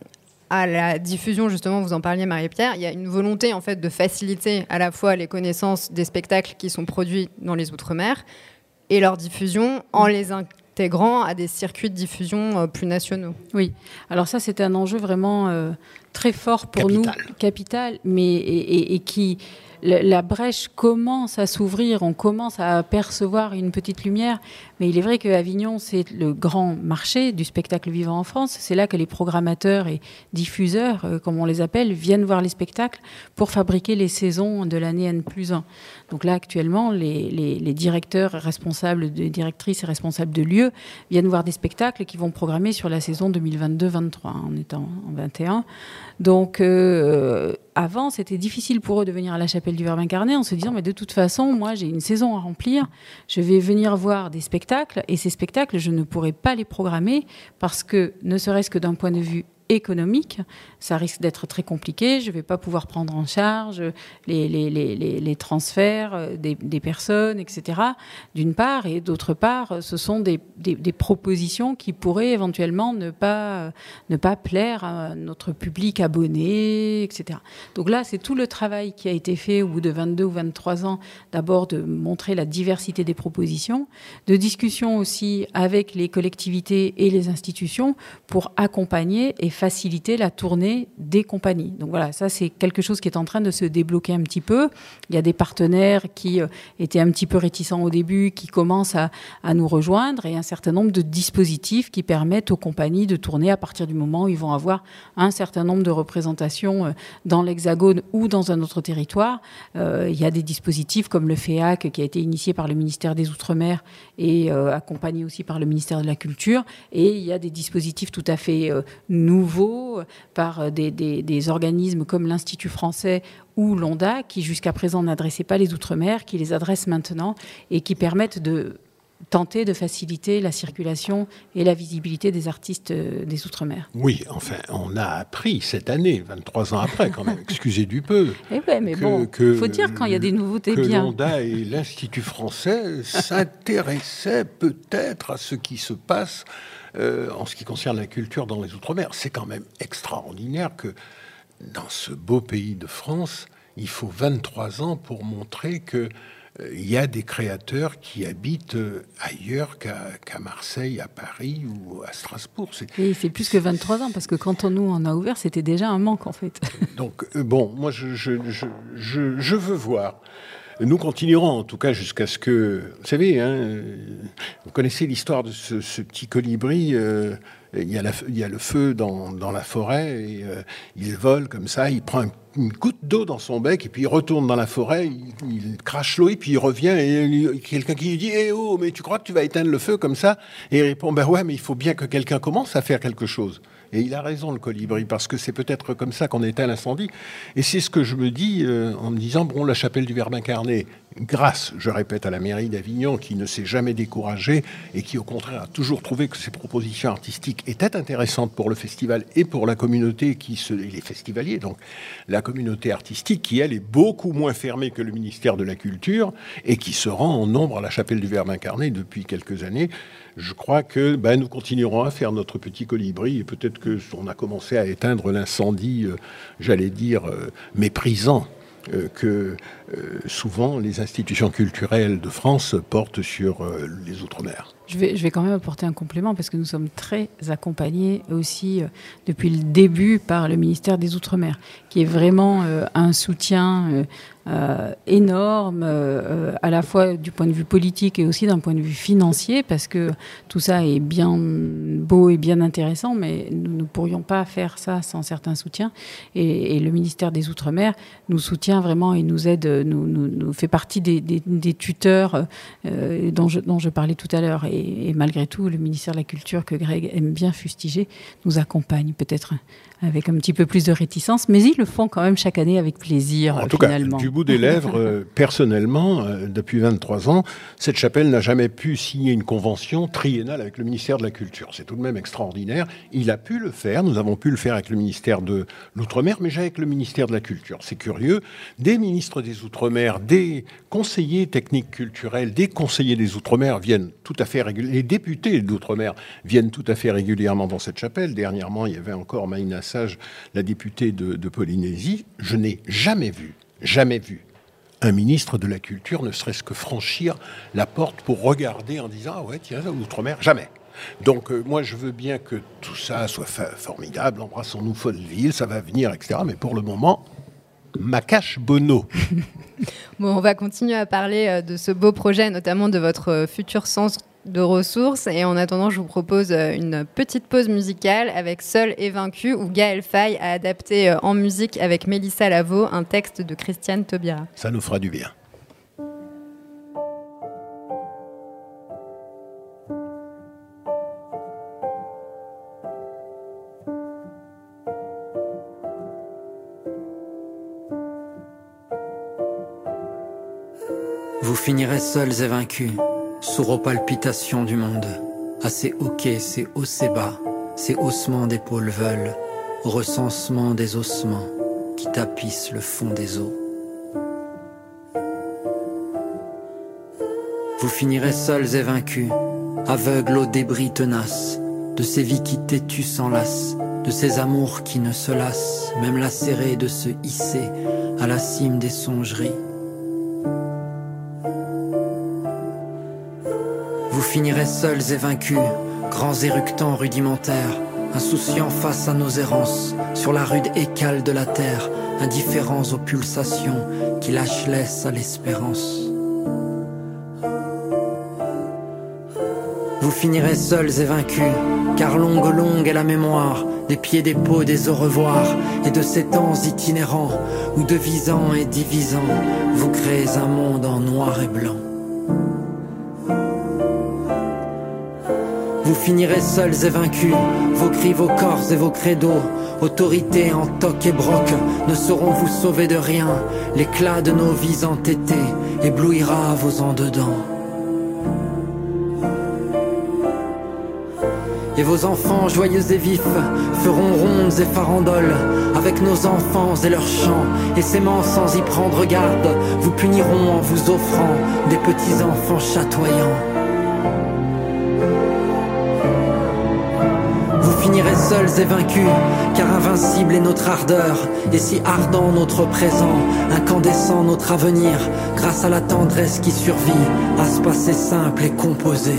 à la diffusion, justement, vous en parliez, Marie-Pierre, il y a une volonté en fait de faciliter à la fois les connaissances des spectacles qui sont produits dans les Outre-mer et leur diffusion en les intégrant à des circuits de diffusion euh, plus nationaux. Oui, alors ça c'est un enjeu vraiment euh, très fort pour nous, capital, mais et qui la brèche commence à s'ouvrir, on commence à percevoir une petite lumière. Mais il est vrai que Avignon, c'est le grand marché du spectacle vivant en France. C'est là que les programmateurs et diffuseurs, euh, comme on les appelle, viennent voir les spectacles pour fabriquer les saisons de l'année N plus 1. Donc là, actuellement, les, directeurs responsables, de, directrices et responsables de lieux viennent voir des spectacles qui vont programmer sur la saison 2022-23, en étant en 21. Donc, euh, avant, c'était difficile pour eux de venir à la chapelle du Verbe incarné en se disant, mais de toute façon, moi, j'ai une saison à remplir, je vais venir voir des spectacles, et ces spectacles, je ne pourrai pas les programmer parce que, ne serait-ce que d'un point de vue économique, ça risque d'être très compliqué. Je ne vais pas pouvoir prendre en charge les, transferts euh, des, personnes, etc. D'une part, et d'autre part, ce sont des, propositions qui pourraient éventuellement ne pas, ne pas plaire à notre public abonné, etc. Donc là, c'est tout le travail qui a été fait au bout de 22 ou 23 ans, d'abord de montrer la diversité des propositions, de discussion aussi avec les collectivités et les institutions pour accompagner et faciliter la tournée des compagnies. Donc voilà, ça c'est quelque chose qui est en train de se débloquer un petit peu. Il y a des partenaires qui euh, étaient un petit peu réticents au début, qui commencent à, nous rejoindre et un certain nombre de dispositifs qui permettent aux compagnies de tourner à partir du moment où ils vont avoir un certain nombre de représentations euh, dans l'Hexagone ou dans un autre territoire. Euh, il y a des dispositifs comme le FEAC qui a été initié par le ministère des Outre-mer et accompagné aussi par le ministère de la Culture. Et il y a des dispositifs tout à fait nouveaux par euh, des, organismes comme l'Institut français ou l'ONDA, qui jusqu'à présent n'adressaient pas les Outre-mer, qui les adressent maintenant et qui permettent de tenter de faciliter la circulation et la visibilité des artistes des Outre-mer. Oui, enfin, on a appris cette année, 23 ans après, quand même, excusez du peu. Eh ouais, mais bon, il faut dire quand il y a des nouveautés que bien. l'ONDA et l'Institut français s'intéressaient peut-être à ce qui se passe euh, en ce qui concerne la culture dans les Outre-mer. C'est quand même extraordinaire que dans ce beau pays de France, il faut 23 ans pour montrer que il y a des créateurs qui habitent euh, ailleurs qu'à Marseille, à Paris ou à Strasbourg. Et c'est plus que 23 ans, parce que quand on nous en a ouvert, c'était déjà un manque en fait. Donc, euh, bon, moi je, je, je, je, veux voir. Nous continuerons en tout cas jusqu'à ce que... Vous savez, hein, vous connaissez l'histoire de ce, petit colibri. Euh, il, y a le feu dans, la forêt, et, il vole comme ça, il prend un une goutte d'eau dans son bec et puis il retourne dans la forêt, il, crache l'eau et puis il revient et quelqu'un qui lui dit Eh oh, mais tu crois que tu vas éteindre le feu comme ça? Et il répond Ben ouais, mais il faut bien que quelqu'un commence à faire quelque chose. Et il a raison, le colibri, parce que c'est peut-être comme ça qu'on éteint l'incendie. Et c'est ce que je me dis euh, en me disant Bon, la chapelle du Verbe incarné, grâce, je répète, à la mairie d'Avignon qui ne s'est jamais découragée et qui au contraire a toujours trouvé que ses propositions artistiques étaient intéressantes pour le festival et pour la communauté qui se, les festivaliers, donc la communauté artistique qui elle est beaucoup moins fermée que le ministère de la Culture et qui se rend en nombre à la chapelle du Verbe incarné depuis quelques années. Je crois que ben, nous continuerons à faire notre petit colibri et peut-être que on a commencé à éteindre l'incendie, euh, j'allais dire, euh, méprisant euh, que souvent les institutions culturelles de France portent sur les Outre-mer. Je vais, quand même apporter un complément parce que nous sommes très accompagnés aussi depuis le début par le ministère des Outre-mer, qui est vraiment un soutien euh, énorme, euh, à la fois du point de vue politique et aussi d'un point de vue financier, parce que tout ça est bien beau et bien intéressant, mais nous ne pourrions pas faire ça sans certains soutiens. Et, le ministère des Outre-mer nous soutient vraiment et nous aide, nous, nous, fait partie des, des, tuteurs euh, dont, je, dont je parlais tout à l'heure. Et malgré tout, le ministère de la Culture, que Greg aime bien fustiger, nous accompagne. Peut-être avec un petit peu plus de réticence, mais ils le font quand même chaque année avec plaisir. En tout cas, du bout des lèvres, euh, personnellement, euh, depuis 23 ans, cette chapelle n'a jamais pu signer une convention triennale avec le ministère de la Culture. C'est tout de même extraordinaire. Il a pu le faire, nous avons pu le faire avec le ministère de l'Outre-mer, mais jamais avec le ministère de la Culture. C'est curieux. Des ministres des Outre-mer, des conseillers techniques culturels, des conseillers des Outre-mer viennent tout à fait régulièrement, les députés d'Outre-mer viennent tout à fait régulièrement dans cette chapelle. Dernièrement, il y avait encore Maïna la députée de, Polynésie, je n'ai jamais vu, jamais vu un ministre de la Culture ne serait-ce que franchir la porte pour regarder en disant Ah ouais, tiens, l'outre-mer, jamais. Donc euh, moi je veux bien que tout ça soit formidable, embrassons-nous Folleville, ça va venir, etc. Mais pour le moment, Macache Bono. Bon, on va continuer à parler euh, de ce beau projet, notamment de votre euh, futur centre de ressources. Et en attendant, je vous propose euh, une petite pause musicale avec Seul et vaincu, où Gaël Faye a adapté euh, en musique avec Mélissa Lavo un texte de Christiane Taubira. Ça nous fera du bien. Vous finirez seuls et vaincus, sourds aux palpitations du monde, à ces hoquets, ces hauts, ces bas, ces haussements d'épaules veulent, au recensement des ossements qui tapissent le fond des eaux. Vous finirez seuls et vaincus, aveugles aux débris tenaces, de ces vies qui têtues s'enlacent, de ces amours qui ne se lassent, même lacérés de se hisser à la cime des songeries. Vous finirez seuls et vaincus, grands éructants rudimentaires, insouciants face à nos errances, sur la rude écale de la terre, indifférents aux pulsations qui lâchent laisse à l'espérance. Vous finirez seuls et vaincus, car longue, longue est la mémoire des pieds, des peaux, des au revoir, et de ces temps itinérants où, devisant et divisant, vous créez un monde en noir et blanc. Vous finirez seuls et vaincus, vos cris, vos corps et vos credos, autorité en toc et broc, ne sauront vous sauver de rien. L'éclat de nos vies entêtées éblouira vos en dedans. Et vos enfants joyeux et vifs feront rondes et farandoles avec nos enfants et leurs chants. Et s'aimant sans y prendre garde, vous puniront en vous offrant des petits enfants chatoyants. Seuls et vaincus, car invincible est notre ardeur, et si ardent notre présent, incandescent notre avenir, grâce à la tendresse qui survit à ce passé simple et composé.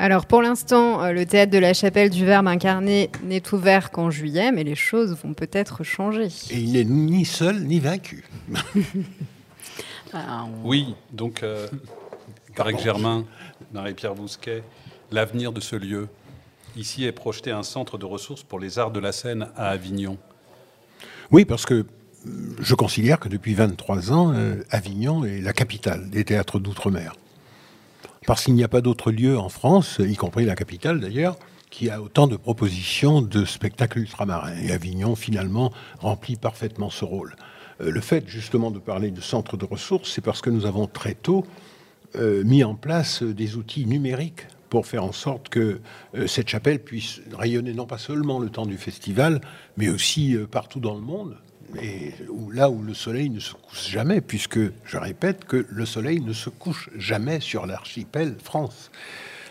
Alors pour l'instant, euh, le théâtre de la chapelle du Verbe incarné n'est ouvert qu'en juillet, mais les choses vont peut-être changer. Et il n'est ni seul ni vaincu. Oui, donc, euh, Greg Germain, Marie-Pierre Bousquet, l'avenir de ce lieu. Ici est projeté un centre de ressources pour les arts de la scène à Avignon. Oui, parce que euh, je considère que depuis 23 ans, euh, Avignon est la capitale des théâtres d'outre-mer. Parce qu'il n'y a pas d'autre lieu en France, y compris la capitale d'ailleurs, qui a autant de propositions de spectacles ultramarins. Et Avignon, finalement, remplit parfaitement ce rôle. Euh, le fait, justement, de parler de centre de ressources, c'est parce que nous avons très tôt euh, mis en place euh, des outils numériques pour faire en sorte que cette chapelle puisse rayonner non pas seulement le temps du festival, mais aussi partout dans le monde, et là où le soleil ne se couche jamais, puisque je répète que le soleil ne se couche jamais sur l'archipel France.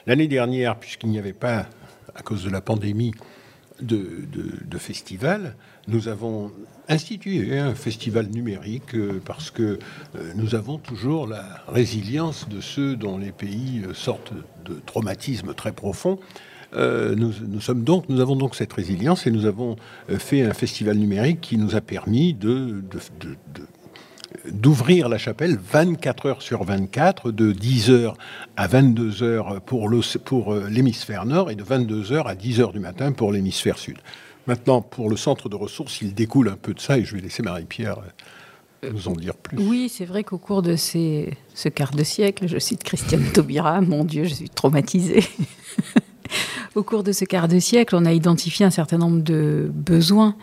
L'année dernière, puisqu'il n'y avait pas, à cause de la pandémie, de festival, nous avons institué un festival numérique euh, parce que euh, nous avons toujours la résilience de ceux dont les pays euh, sortent de traumatismes très profonds. Euh, nous, sommes donc, nous avons donc cette résilience et nous avons euh, fait un festival numérique qui nous a permis d'ouvrir la chapelle 24 heures sur 24, de 10 heures à 22 heures pour euh, l'hémisphère nord et de 22 heures à 10 heures du matin pour l'hémisphère sud. Maintenant, pour le centre de ressources, il découle un peu de ça et je vais laisser Marie-Pierre nous en dire plus. Oui, c'est vrai qu'au cours de ces, ce quart de siècle, je cite Christiane Taubira, mon Dieu, je suis traumatisée. Au cours de ce quart de siècle, on a identifié un certain nombre de besoins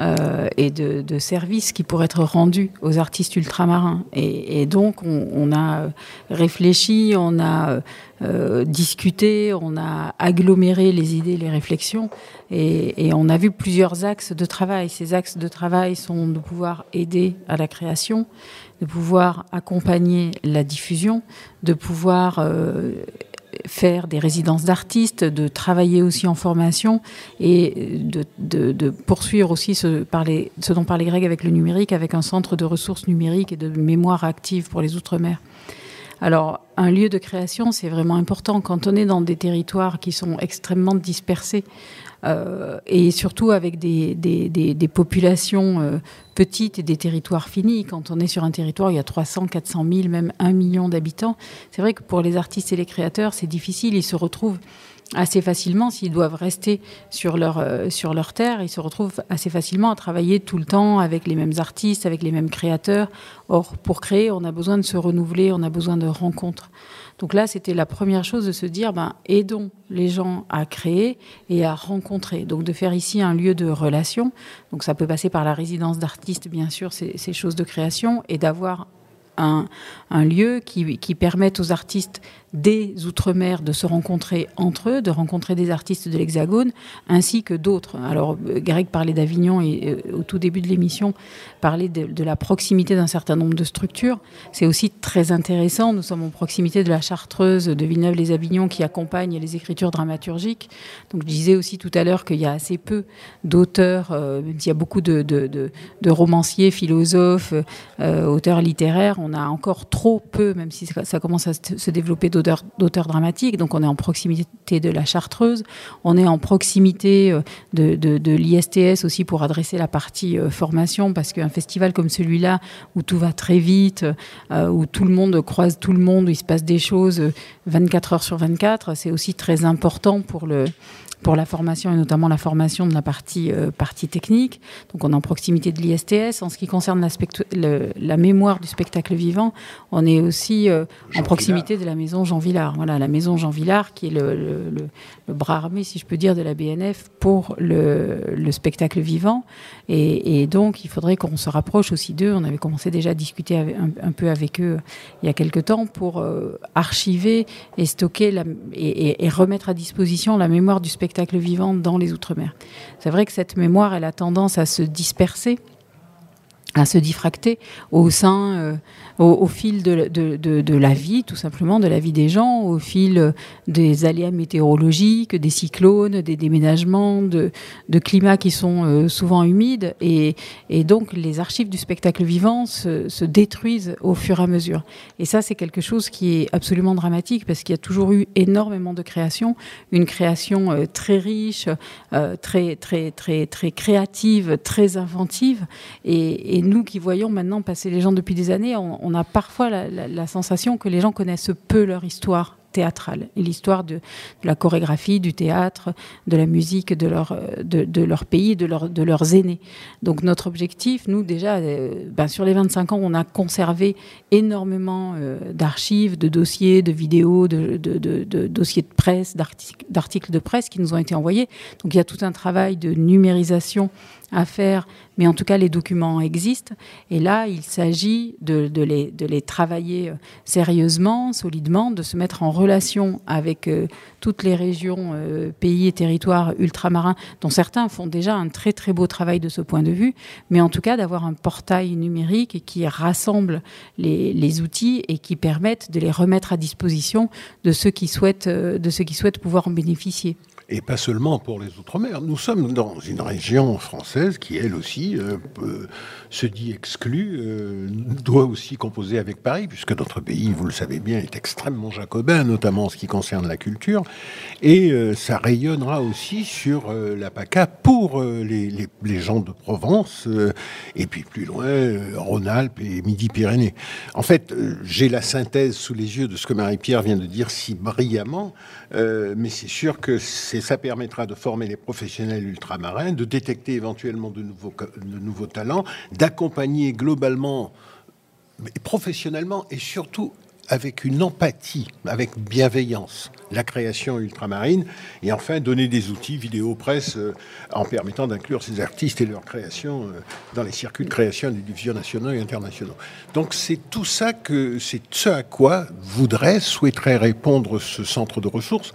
euh, et de, services qui pourraient être rendus aux artistes ultramarins. Et, donc, on, a réfléchi, on a euh, discuté, on a aggloméré les idées, les réflexions, et, et on a vu plusieurs axes de travail. Ces axes de travail sont de pouvoir aider à la création, de pouvoir accompagner la diffusion, de pouvoir euh, faire des résidences d'artistes, de travailler aussi en formation et de, poursuivre aussi ce, ce dont parlait Greg avec le numérique, avec un centre de ressources numériques et de mémoire active pour les Outre-mer. Alors, un lieu de création, c'est vraiment important quand on est dans des territoires qui sont extrêmement dispersés euh, et surtout avec des, populations euh, petites et des territoires finis. Quand on est sur un territoire, il y a 300, 400 000, même 1 million d'habitants. C'est vrai que pour les artistes et les créateurs, c'est difficile. Ils se retrouvent assez facilement s'ils doivent rester sur leur, euh, sur leur terre. Ils se retrouvent assez facilement à travailler tout le temps avec les mêmes artistes, avec les mêmes créateurs. Or, pour créer, on a besoin de se renouveler, on a besoin de rencontres. Donc là, c'était la première chose de se dire, ben, aidons les gens à créer et à rencontrer. Donc de faire ici un lieu de relation. Donc ça peut passer par la résidence d'artistes, bien sûr, ces, choses de création, et d'avoir un, lieu qui permette aux artistes des Outre-mer de se rencontrer entre eux, de rencontrer des artistes de l'Hexagone, ainsi que d'autres. Alors, Greg parlait d'Avignon et euh, au tout début de l'émission, parlait de, la proximité d'un certain nombre de structures. C'est aussi très intéressant. Nous sommes en proximité de la Chartreuse de Villeneuve-les-Avignon qui accompagne les écritures dramaturgiques. Donc, je disais aussi tout à l'heure qu'il y a assez peu d'auteurs, euh, même s'il y a beaucoup de, romanciers, philosophes, euh, auteurs littéraires, on a encore trop peu, même si ça, commence à se développer d'auteurs d'auteurs dramatiques. Donc on est en proximité de la Chartreuse, on est en proximité euh, de, l'ISTS aussi pour adresser la partie euh, formation, parce qu'un festival comme celui-là, où tout va très vite, euh, où tout le monde croise tout le monde, où il se passe des choses euh, 24 heures sur 24, c'est aussi très important pour le pour la formation et notamment la formation de la partie, euh, partie technique. Donc on est en proximité de l'ISTS. En ce qui concerne la, spectu- le- la mémoire du spectacle vivant, on est aussi euh, en proximité de la maison Jean Villard. Voilà, la maison Jean Villard qui est le, le- le- le bras armé, si je peux dire, de la BNF pour le, le spectacle vivant. Et, et donc il faudrait qu'on se rapproche aussi d'eux. On avait commencé déjà à discuter avec- un, un peu avec eux il y a quelque temps pour euh, archiver et stocker la- et, et- et remettre à disposition la mémoire du spectacle vivant dans les Outre-mer. C'est vrai que cette mémoire, elle a tendance à se disperser à se diffracter au sein, euh, au, fil de, de, la vie, tout simplement, de la vie des gens, au fil euh, des aléas météorologiques, des cyclones, des déménagements, de, climats qui sont euh, souvent humides. Et, et donc, les archives du spectacle vivant se, se détruisent au fur et à mesure. Et ça, c'est quelque chose qui est absolument dramatique parce qu'il y a toujours eu énormément de créations, une création très riche, très, très, très, très créative, très inventive. Et nous qui voyons maintenant passer les gens depuis des années, on, a parfois la sensation que les gens connaissent peu leur histoire théâtrale et l'histoire de, la chorégraphie, du théâtre, de la musique de leur, euh, de, de leur pays, de, leur, de leurs aînés. Donc notre objectif, nous déjà, euh, ben, sur les 25 ans, on a conservé énormément euh, d'archives, de dossiers, de vidéos, de, de- dossiers de presse, d'artic- d'articles de presse qui nous ont été envoyés. Donc il y a tout un travail de numérisation à faire, mais en tout cas les documents existent. Et là, il s'agit de, les, de les travailler sérieusement, solidement, de se mettre en avec euh, toutes les régions, euh, pays et territoires ultramarins, dont certains font déjà un très très beau travail de ce point de vue, mais en tout cas d'avoir un portail numérique qui rassemble les, outils et qui permettent de les remettre à disposition de ceux qui souhaitent, euh, de ceux qui souhaitent pouvoir en bénéficier. Et pas seulement pour les Outre-mer. Nous sommes dans une région française qui, elle aussi, euh, peut- se dit exclue, euh, doit aussi composer avec Paris, puisque notre pays, vous le savez bien, est extrêmement jacobin, notamment en ce qui concerne la culture, et euh, ça rayonnera aussi sur euh, la PACA pour euh, les, les- gens de Provence, euh, et puis plus loin, euh, Rhône-Alpes et Midi-Pyrénées. En fait, euh, j'ai la synthèse sous les yeux de ce que Marie-Pierre vient de dire si brillamment, euh, mais c'est sûr que c'est- ça permettra de former les professionnels ultramarins, de détecter éventuellement de nouveaux, talents, d'accompagner globalement, professionnellement et surtout avec une empathie, avec bienveillance, la création ultramarine, et enfin donner des outils vidéo presse euh, en permettant d'inclure ces artistes et leurs créations euh, dans les circuits de création des divisions nationaux et internationaux. Donc c'est tout ça que c'est ce à quoi voudrait, souhaiterait répondre ce centre de ressources.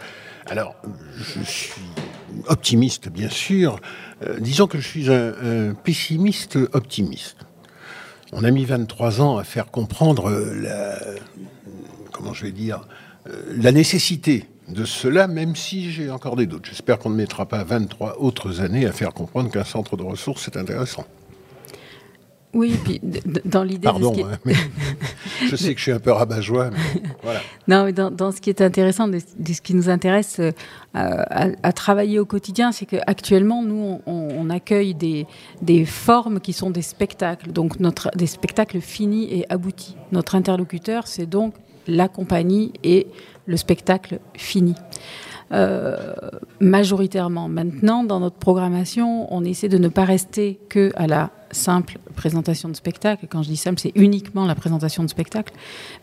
Alors, je suis optimiste, bien sûr. Euh, disons que je suis un, un pessimiste optimiste. On a mis 23 ans à faire comprendre euh, la, comment je vais dire, euh, la nécessité de cela, même si j'ai encore des doutes. J'espère qu'on ne mettra pas 23 autres années à faire comprendre qu'un centre de ressources, c'est intéressant. Oui, et puis dans l'idée de Pardon, ce qui est- hein, mais je sais que je suis un peu rabat-joie, mais voilà. Non, mais dans, dans ce qui est intéressant, de, de ce qui nous intéresse euh, à, à travailler au quotidien, c'est qu'actuellement, nous, on, on accueille des, des formes qui sont des spectacles, donc notre, des spectacles finis et aboutis. Notre interlocuteur, c'est donc la compagnie et le spectacle fini. Euh, majoritairement. Maintenant, dans notre programmation, on essaie de ne pas rester que à la simple présentation de spectacle. Quand je dis simple, c'est uniquement la présentation de spectacle,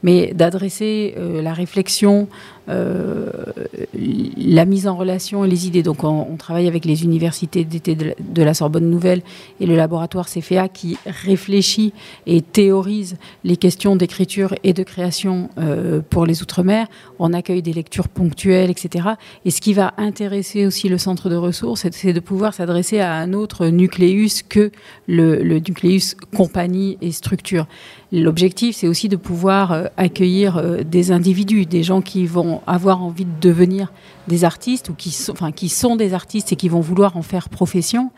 mais d'adresser euh, la réflexion, euh, la mise en relation et les idées. Donc, on, travaille avec les universités d'été de, la- Sorbonne Nouvelle et le laboratoire CFA qui réfléchit et théorise les questions d'écriture et de création euh, pour les Outre-mer. On accueille des lectures ponctuelles, etc. Et ce qui va intéresser aussi le centre de ressources, c'est de pouvoir s'adresser à un autre nucléus que le, le nucléus compagnie et structure. L'objectif, c'est aussi de pouvoir euh, accueillir euh, des individus, des gens qui vont avoir envie de devenir des artistes ou qui sont, enfin, qui sont des artistes et qui vont vouloir en faire profession.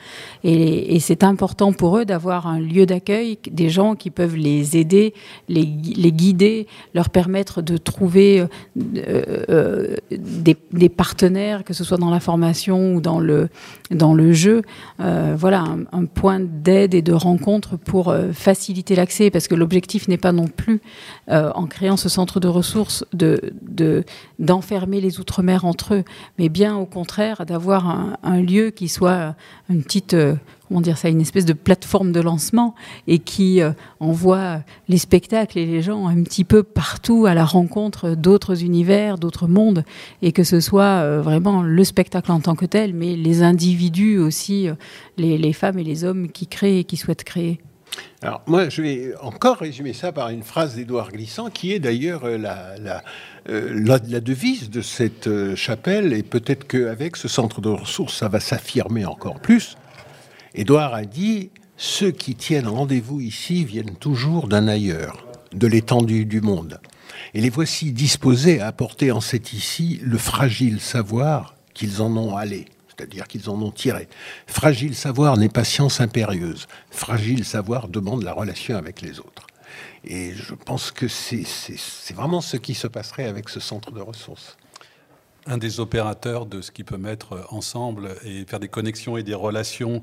Et, c'est important pour eux d'avoir un lieu d'accueil, des gens qui peuvent les aider, les, les guider, leur permettre de trouver euh, des, partenaires, que ce soit dans la formation ou dans le, dans le jeu. Voilà, un, un point d'aide et de rencontre pour faciliter l'accès, parce que l'objectif n'est pas non plus, euh, en créant ce centre de ressources, de, de, d'enfermer les Outre-mer entre eux, mais bien au contraire d'avoir un, lieu qui soit une petite, euh, comment dire ça, une espèce de plateforme de lancement et qui euh, envoie les spectacles et les gens un petit peu partout à la rencontre d'autres univers, d'autres mondes, et que ce soit vraiment le spectacle en tant que tel, mais les individus aussi, les femmes et les hommes qui créent et qui souhaitent créer. Alors moi, je vais encore résumer ça par une phrase d'Édouard Glissant, qui est d'ailleurs euh, la, la, euh, la- la devise de cette euh, chapelle, et peut-être qu'avec ce centre de ressources, ça va s'affirmer encore plus. Édouard a dit, ceux qui tiennent rendez-vous ici viennent toujours d'un ailleurs, de l'étendue du monde. Et les voici disposés à apporter en cet ici le fragile savoir qu'ils en ont allé, c'est-à-dire qu'ils en ont tiré. Fragile savoir n'est pas science impérieuse. Fragile savoir demande la relation avec les autres. Et je pense que c'est vraiment ce qui se passerait avec ce centre de ressources. un des opérateurs de ce qui peut mettre ensemble et faire des connexions et des relations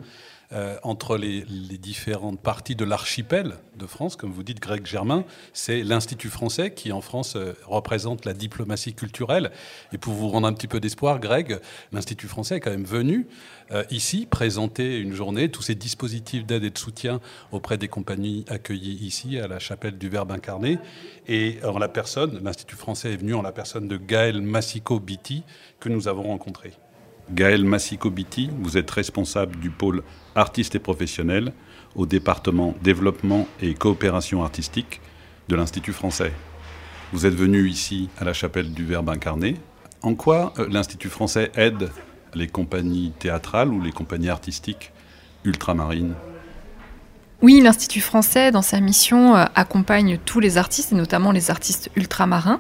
euh, entre les, différentes parties de l'archipel de France, comme vous dites, Greg Germain, c'est l'Institut français qui, en France, euh, représente la diplomatie culturelle. Et pour vous rendre un petit peu d'espoir, Greg, l'Institut français est quand même venu euh, ici présenter une journée, tous ces dispositifs d'aide et de soutien auprès des compagnies accueillies ici à la chapelle du Verbe incarné. Et en la personne, l'Institut français est venu en la personne de Gaël Massico-Biti que nous avons rencontré. Gaël Massico-Biti, vous êtes responsable du pôle artistes et professionnels au département développement et coopération artistique de l'Institut français. Vous êtes venu ici à la chapelle du Verbe incarné. En quoi euh, l'Institut français aide les compagnies théâtrales ou les compagnies artistiques ultramarines? Oui, l'Institut français, dans sa mission, euh, accompagne tous les artistes, et notamment les artistes ultramarins.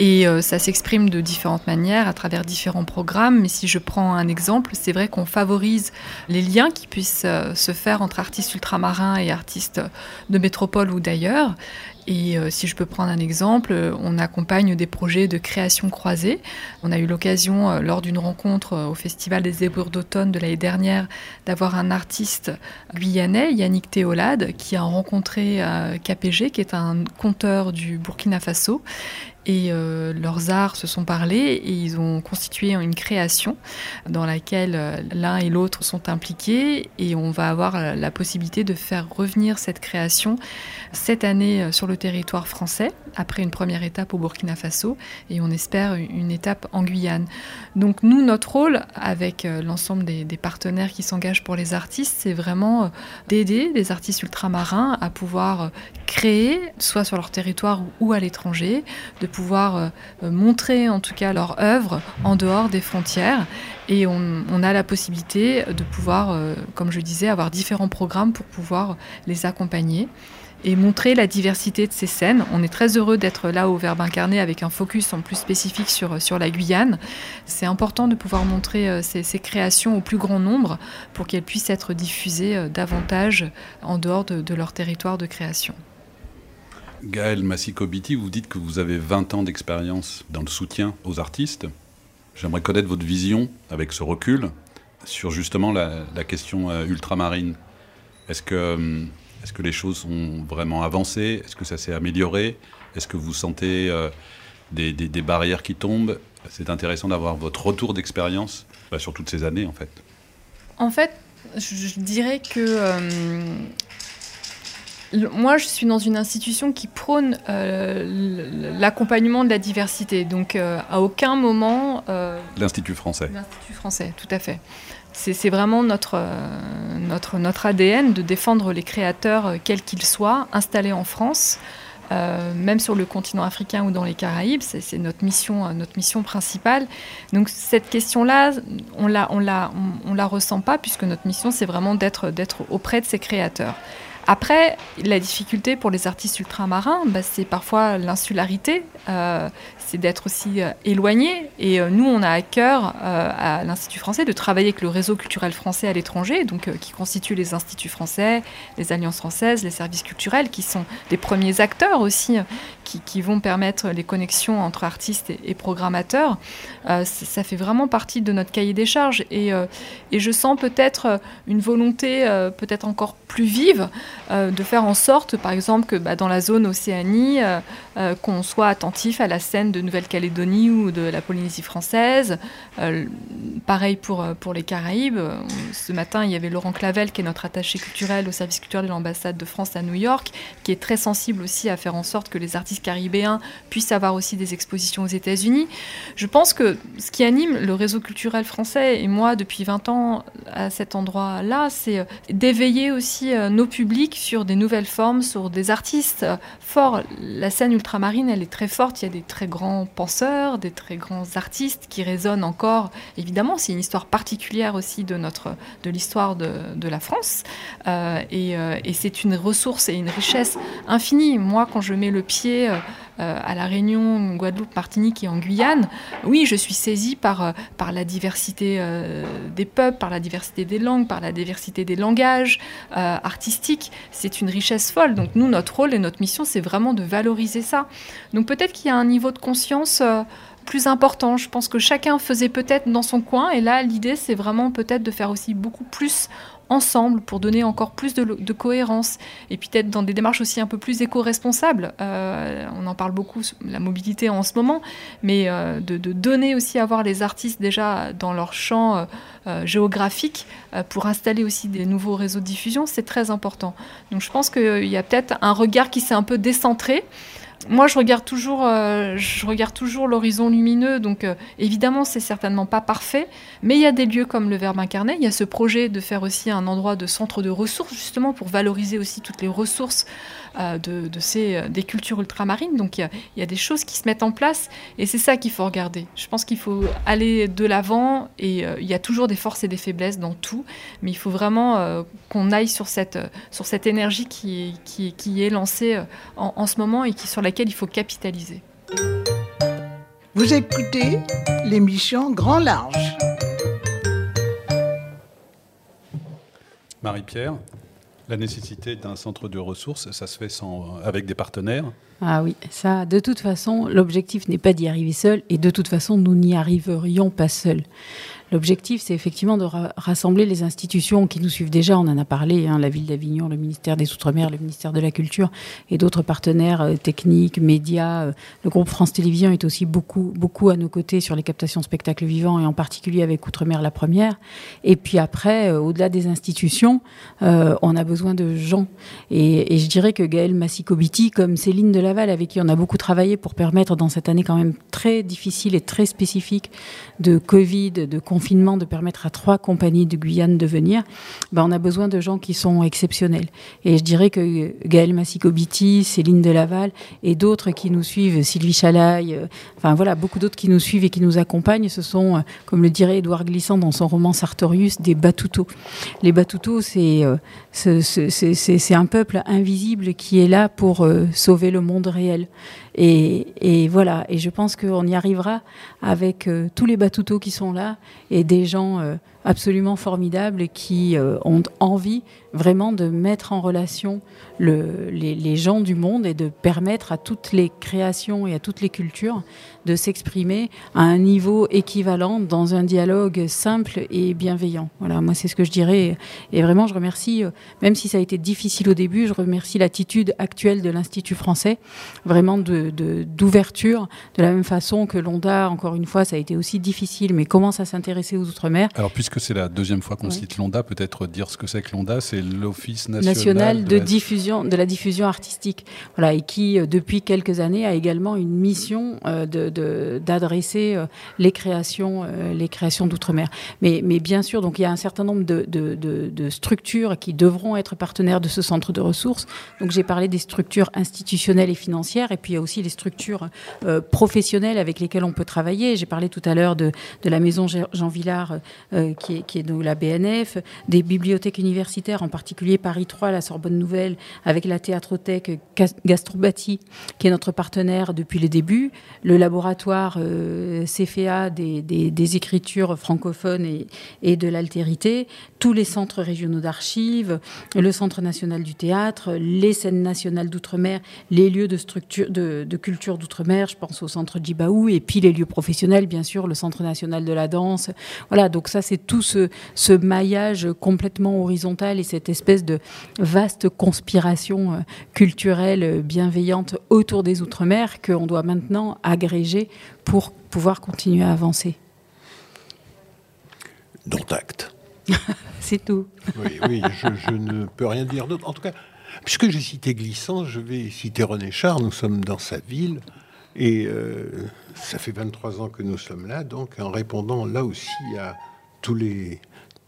Et euh, ça s'exprime de différentes manières, à travers différents programmes. Mais si je prends un exemple, c'est vrai qu'on favorise les liens qui puissent euh, se faire entre artistes ultramarins et artistes de métropole ou d'ailleurs. Et euh, si je peux prendre un exemple, on accompagne des projets de création croisée. On a eu l'occasion, lors d'une rencontre au Festival des Ébures d'automne de l'année dernière, d'avoir un artiste guyanais, Yannick Théolade, qui a rencontré KPG, qui est un conteur du Burkina Faso. Et euh, leurs arts se sont parlés et ils ont constitué une création dans laquelle euh, l'un et l'autre sont impliqués et on va avoir euh, la possibilité de faire revenir cette création cette année sur le territoire français, après une première étape au Burkina Faso et on espère une étape en Guyane. Donc nous, notre rôle avec l'ensemble des, partenaires qui s'engagent pour les artistes, c'est vraiment d'aider les artistes ultramarins à pouvoir créer, soit sur leur territoire ou à l'étranger, de euh, euh, montrer en tout cas leur œuvre en dehors des frontières. Et on, a la possibilité de pouvoir, euh, comme je disais, avoir différents programmes pour pouvoir les accompagner et montrer la diversité de ces scènes. On est très heureux d'être là au Verbe Incarné avec un focus en plus spécifique sur, sur la Guyane. C'est important de pouvoir montrer ces, créations au plus grand nombre pour qu'elles puissent être diffusées davantage en dehors de, de leur territoire de création. Gaël Massicobiti, vous dites que vous avez 20 ans d'expérience dans le soutien aux artistes. J'aimerais connaître votre vision, avec ce recul, sur justement la, question euh, ultramarine. Est-ce que, euh, est que les choses ont vraiment avancé? Est-ce que ça s'est amélioré? Est-ce que vous sentez euh, des, barrières qui tombent? C'est intéressant d'avoir votre retour d'expérience bah, sur toutes ces années, en fait. En fait, je, dirais que moi, je suis dans une institution qui prône euh, l'accompagnement de la diversité. Donc, euh, à aucun moment, euh, L'Institut français. L'Institut français, tout à fait. C'est vraiment notre, notre, notre ADN de défendre les créateurs, quels qu'ils soient, installés en France, même sur le continent africain ou dans les Caraïbes. C'est notre mission, notre mission principale. Donc cette question-là, on la, on la, on, on la ressent pas puisque notre mission, c'est vraiment d'être auprès de ces créateurs. Après, la difficulté pour les artistes ultramarins, bah, c'est parfois l'insularité, euh, c'est d'être aussi euh, éloigné. Et euh, nous, on a à cœur à l'Institut français de travailler avec le réseau culturel français à l'étranger, donc qui constitue les instituts français, les alliances françaises, les services culturels, qui sont des premiers acteurs aussi, qui, vont permettre les connexions entre artistes et, et programmateurs. Ça fait vraiment partie de notre cahier des charges. Et, je sens peut-être une volonté peut-être encore plus vive de faire en sorte, par exemple, que bah, dans la zone Océanie, euh, qu'on soit attentif à la scène de Nouvelle-Calédonie ou de la Polynésie française. Euh, pareil pour, euh, pour les Caraïbes. Ce matin, il y avait Laurent Clavel, qui est notre attaché culturel au service culturel de l'ambassade de France à New York, qui est très sensible aussi à faire en sorte que les artistes caribéens puissent avoir aussi des expositions aux États-Unis. Je pense que ce qui anime le réseau culturel français, et moi depuis 20 ans à cet endroit-là, c'est d'éveiller aussi nos publics sur des nouvelles formes, sur des artistes forts. La scène ultramarine, elle est très forte. Il y a des très grands penseurs, des très grands artistes qui résonnent encore. Évidemment, c'est une histoire particulière aussi de notre, de l'histoire de, de la France, Euh, et, euh, et c'est une ressource et une richesse infinie. Moi, quand je mets le pied euh, à la Réunion, Guadeloupe, Martinique et en Guyane, oui, je suis saisie par, euh, par la diversité euh, des peuples, par la diversité des langues, par la diversité des langages euh, artistiques. C'est une richesse folle. Donc nous, notre rôle et notre mission, c'est vraiment de valoriser ça. Donc peut-être qu'il y a un niveau de conscience euh, plus important. Je pense que chacun faisait peut-être dans son coin. Et là, l'idée, c'est vraiment peut-être de faire aussi beaucoup plus ensemble pour donner encore plus de, cohérence et puis peut-être dans des démarches aussi un peu plus éco-responsables. Euh, on en parle beaucoup, la mobilité en ce moment, mais euh, de, donner aussi à voir les artistes déjà dans leur champ euh, géographique pour installer aussi des nouveaux réseaux de diffusion, c'est très important. Donc je pense qu'il y a peut-être un regard qui s'est un peu décentré moi, je regarde toujours, euh, je regarde toujours l'horizon lumineux. Donc, euh, évidemment, c'est certainement pas parfait, mais il y a des lieux comme le Verbe incarné. Il y a ce projet de faire aussi un endroit de centre de ressources, justement pour valoriser aussi toutes les ressources de, de, ces des cultures ultramarines. Donc, il y, a, il y, a, des choses qui se mettent en place, et c'est ça qu'il faut regarder. Je pense qu'il faut aller de l'avant, et euh, il y a toujours des forces et des faiblesses dans tout, mais il faut vraiment euh, qu'on aille sur cette sur cette énergie qui qui, qui est lancée en, en, ce moment et qui sur laquelle il faut capitaliser. Vous écoutez l'émission Grand Large. Marie-Pierre, la nécessité d'un centre de ressources, ça se fait sans, avec des partenaires Ah oui, ça, de toute façon, l'objectif n'est pas d'y arriver seul, et de toute façon, nous n'y arriverions pas seuls. L'objectif, c'est effectivement de ra- rassembler les institutions qui nous suivent déjà. On en a parlé, hein, la ville d'Avignon, le ministère des Outre-mer, le ministère de la Culture et d'autres partenaires euh, techniques, médias. Euh, Le groupe France Télévisions est aussi beaucoup, à nos côtés sur les captations spectacles vivants et en particulier avec Outre-mer la première. Et puis après, euh, au-delà des institutions, on a besoin de gens. Et, et je dirais que Gaël Massicobiti, comme Céline de Laval, avec qui on a beaucoup travaillé pour permettre dans cette année quand même très difficile et très spécifique de Covid, de de permettre à trois compagnies de Guyane de venir, ben on a besoin de gens qui sont exceptionnels. Et je dirais que Gaël Massicobiti, Céline de Laval et d'autres qui nous suivent, Sylvie Chalaille, euh, enfin voilà, beaucoup d'autres qui nous suivent et qui nous accompagnent, ce sont, euh, comme le dirait Édouard Glissant dans son roman Sartorius, des batoutos. Les batoutos, c'est euh, un peuple invisible qui est là pour sauver le monde réel. Et, voilà, et je pense qu'on y arrivera avec euh, tous les batoutos qui sont là et des gens euh, absolument formidables qui euh, ont envie vraiment de mettre en relation le- les, gens du monde et de permettre à toutes les créations et à toutes les cultures de s'exprimer à un niveau équivalent dans un dialogue simple et bienveillant. Voilà, moi c'est ce que je dirais. Et vraiment, je remercie, euh, même si ça a été difficile au début, je remercie l'attitude actuelle de l'Institut français, vraiment d'ouverture, de, la même façon que l'ONDA, encore une fois, ça a été aussi difficile, mais commence à s'intéresser aux Outre-mer. Puisque c'est la deuxième fois qu'on Oui. cite l'ONDA, peut-être dire ce que c'est que l'ONDA, c'est l'Office national, national de, la- diffusion de la diffusion artistique. Voilà et qui euh, depuis quelques années a également une mission euh, de d'adresser euh, les créations euh, les créations d'outre-mer. Mais mais bien sûr donc il y a un certain nombre de, de, de- structures qui devront être partenaires de ce centre de ressources. Donc j'ai parlé des structures institutionnelles et financières et puis il y a aussi les structures professionnelles avec lesquelles on peut travailler. J'ai parlé tout à l'heure de de la maison Jean Jean Villard euh, qui est donc la BNF des bibliothèques universitaires en particulier Paris 3 la Sorbonne Nouvelle avec la théâtrothèque Gas- Gastrobati qui est notre partenaire depuis le début le laboratoire euh, CFA des, écritures francophones et, de l'altérité. Tous les centres régionaux d'archives le Centre national du théâtre les scènes nationales d'outre-mer les lieux de culture d'outre-mer je pense au centre Djibaou et puis les lieux professionnels bien sûr le Centre national de la danse. Voilà donc ça c'est tout ce, ce maillage complètement horizontal et cette espèce de vaste conspiration euh, culturelle euh, bienveillante autour des Outre-mer qu'on doit maintenant agréger pour pouvoir continuer à avancer. Dont acte. C'est tout. Oui, oui, je, je ne peux rien dire d'autre. En tout cas, puisque j'ai cité Glissant, je vais citer René Char. Nous sommes dans sa ville et euh, ça fait 23 ans que nous sommes là. Donc, en répondant là aussi à tous les,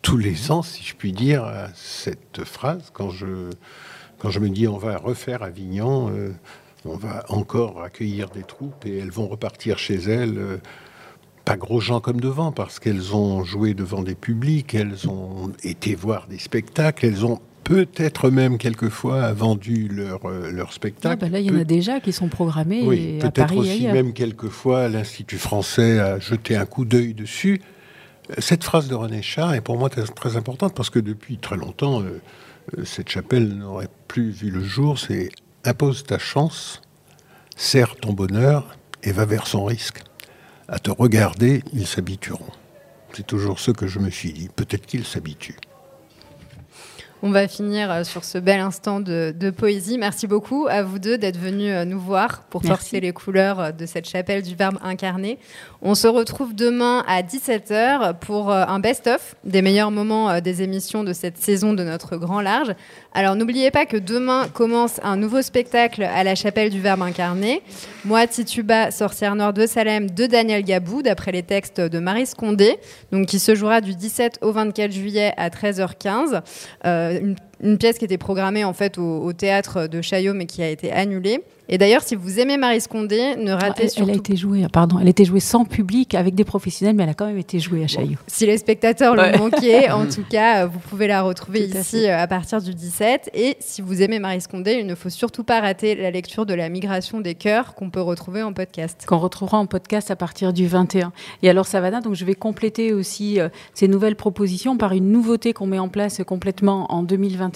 tous les ans, si je puis dire, à cette phrase, quand je, quand je me dis on va refaire Avignon, euh, on va encore accueillir des troupes et elles vont repartir chez elles. euh, pas gros gens comme devant, parce qu'elles ont joué devant des publics, elles ont été voir des spectacles, elles ont peut-être même quelquefois vendu leur, euh, leur Ah, spectacle. bah là, il y en a déjà qui sont programmés oui, peut-être aussi ailleurs. même quelquefois l'Institut français a jeté un coup d'œil dessus. Cette phrase de René Char est pour moi très, très importante parce que depuis très longtemps, euh, euh, cette chapelle n'aurait plus vu le jour. C'est impose ta chance, serre ton bonheur et va vers son risque. À te regarder, ils s'habitueront. C'est toujours ce que je me suis dit. Peut-être qu'ils s'habituent. On va finir euh, sur ce bel instant de, de poésie. Merci beaucoup à vous deux d'être venus euh, nous voir pour Merci. porter les couleurs euh, de cette chapelle du Verbe incarné. On se retrouve demain à 17h pour un best-of des meilleurs moments des émissions de cette saison de notre grand large. Alors n'oubliez pas que demain commence un nouveau spectacle à la chapelle du Verbe incarné. Moi, Tituba, sorcière noire de Salem de Daniel Gabou, d'après les textes de Marie Scondé, qui se jouera du 17 au 24 juillet à 13h15. Euh, une- une pièce qui était programmée en fait au, au théâtre de Chaillot, mais qui a été annulée. Et d'ailleurs, si vous aimez Marie Scondé, ne ratez elle, surtout elle a été jouée, pardon, elle a été jouée sans public avec des professionnels, mais elle a quand même été jouée à Chaillot. Si les spectateurs Ouais. l'ont manqué, en tout cas, euh, vous pouvez la retrouver Tout ici euh, à partir du 17. Et si vous aimez Marie Scondé, il ne faut surtout pas rater la lecture de La migration des cœurs qu'on peut retrouver en podcast. qu'on retrouvera en podcast à partir du 21. Et alors Savannah, donc je vais compléter aussi euh, ces nouvelles propositions par une nouveauté qu'on met en place complètement en 2021,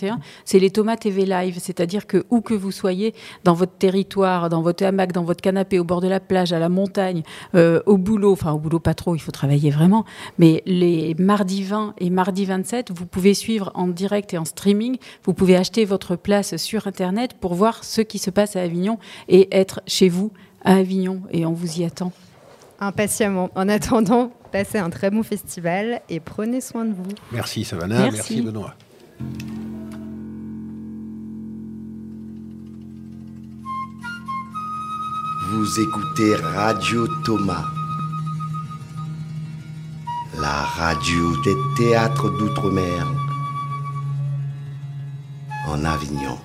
c'est les Thomas TV Live, c'est-à-dire que où que vous soyez dans votre territoire, dans votre hamac, dans votre canapé, au bord de la plage, à la montagne, euh, au boulot, enfin au boulot pas trop, il faut travailler vraiment, mais les mardis 20 et mardi 27, vous pouvez suivre en direct et en streaming, vous pouvez acheter votre place sur internet pour voir ce qui se passe à Avignon et être chez vous à Avignon et on vous y attend. Impatiemment. En attendant, passez un très bon festival et prenez soin de vous. Merci Savannah, merci, Merci. Benoît. Vous écoutez Radio Thomas, la radio des théâtres d'outre-mer en Avignon.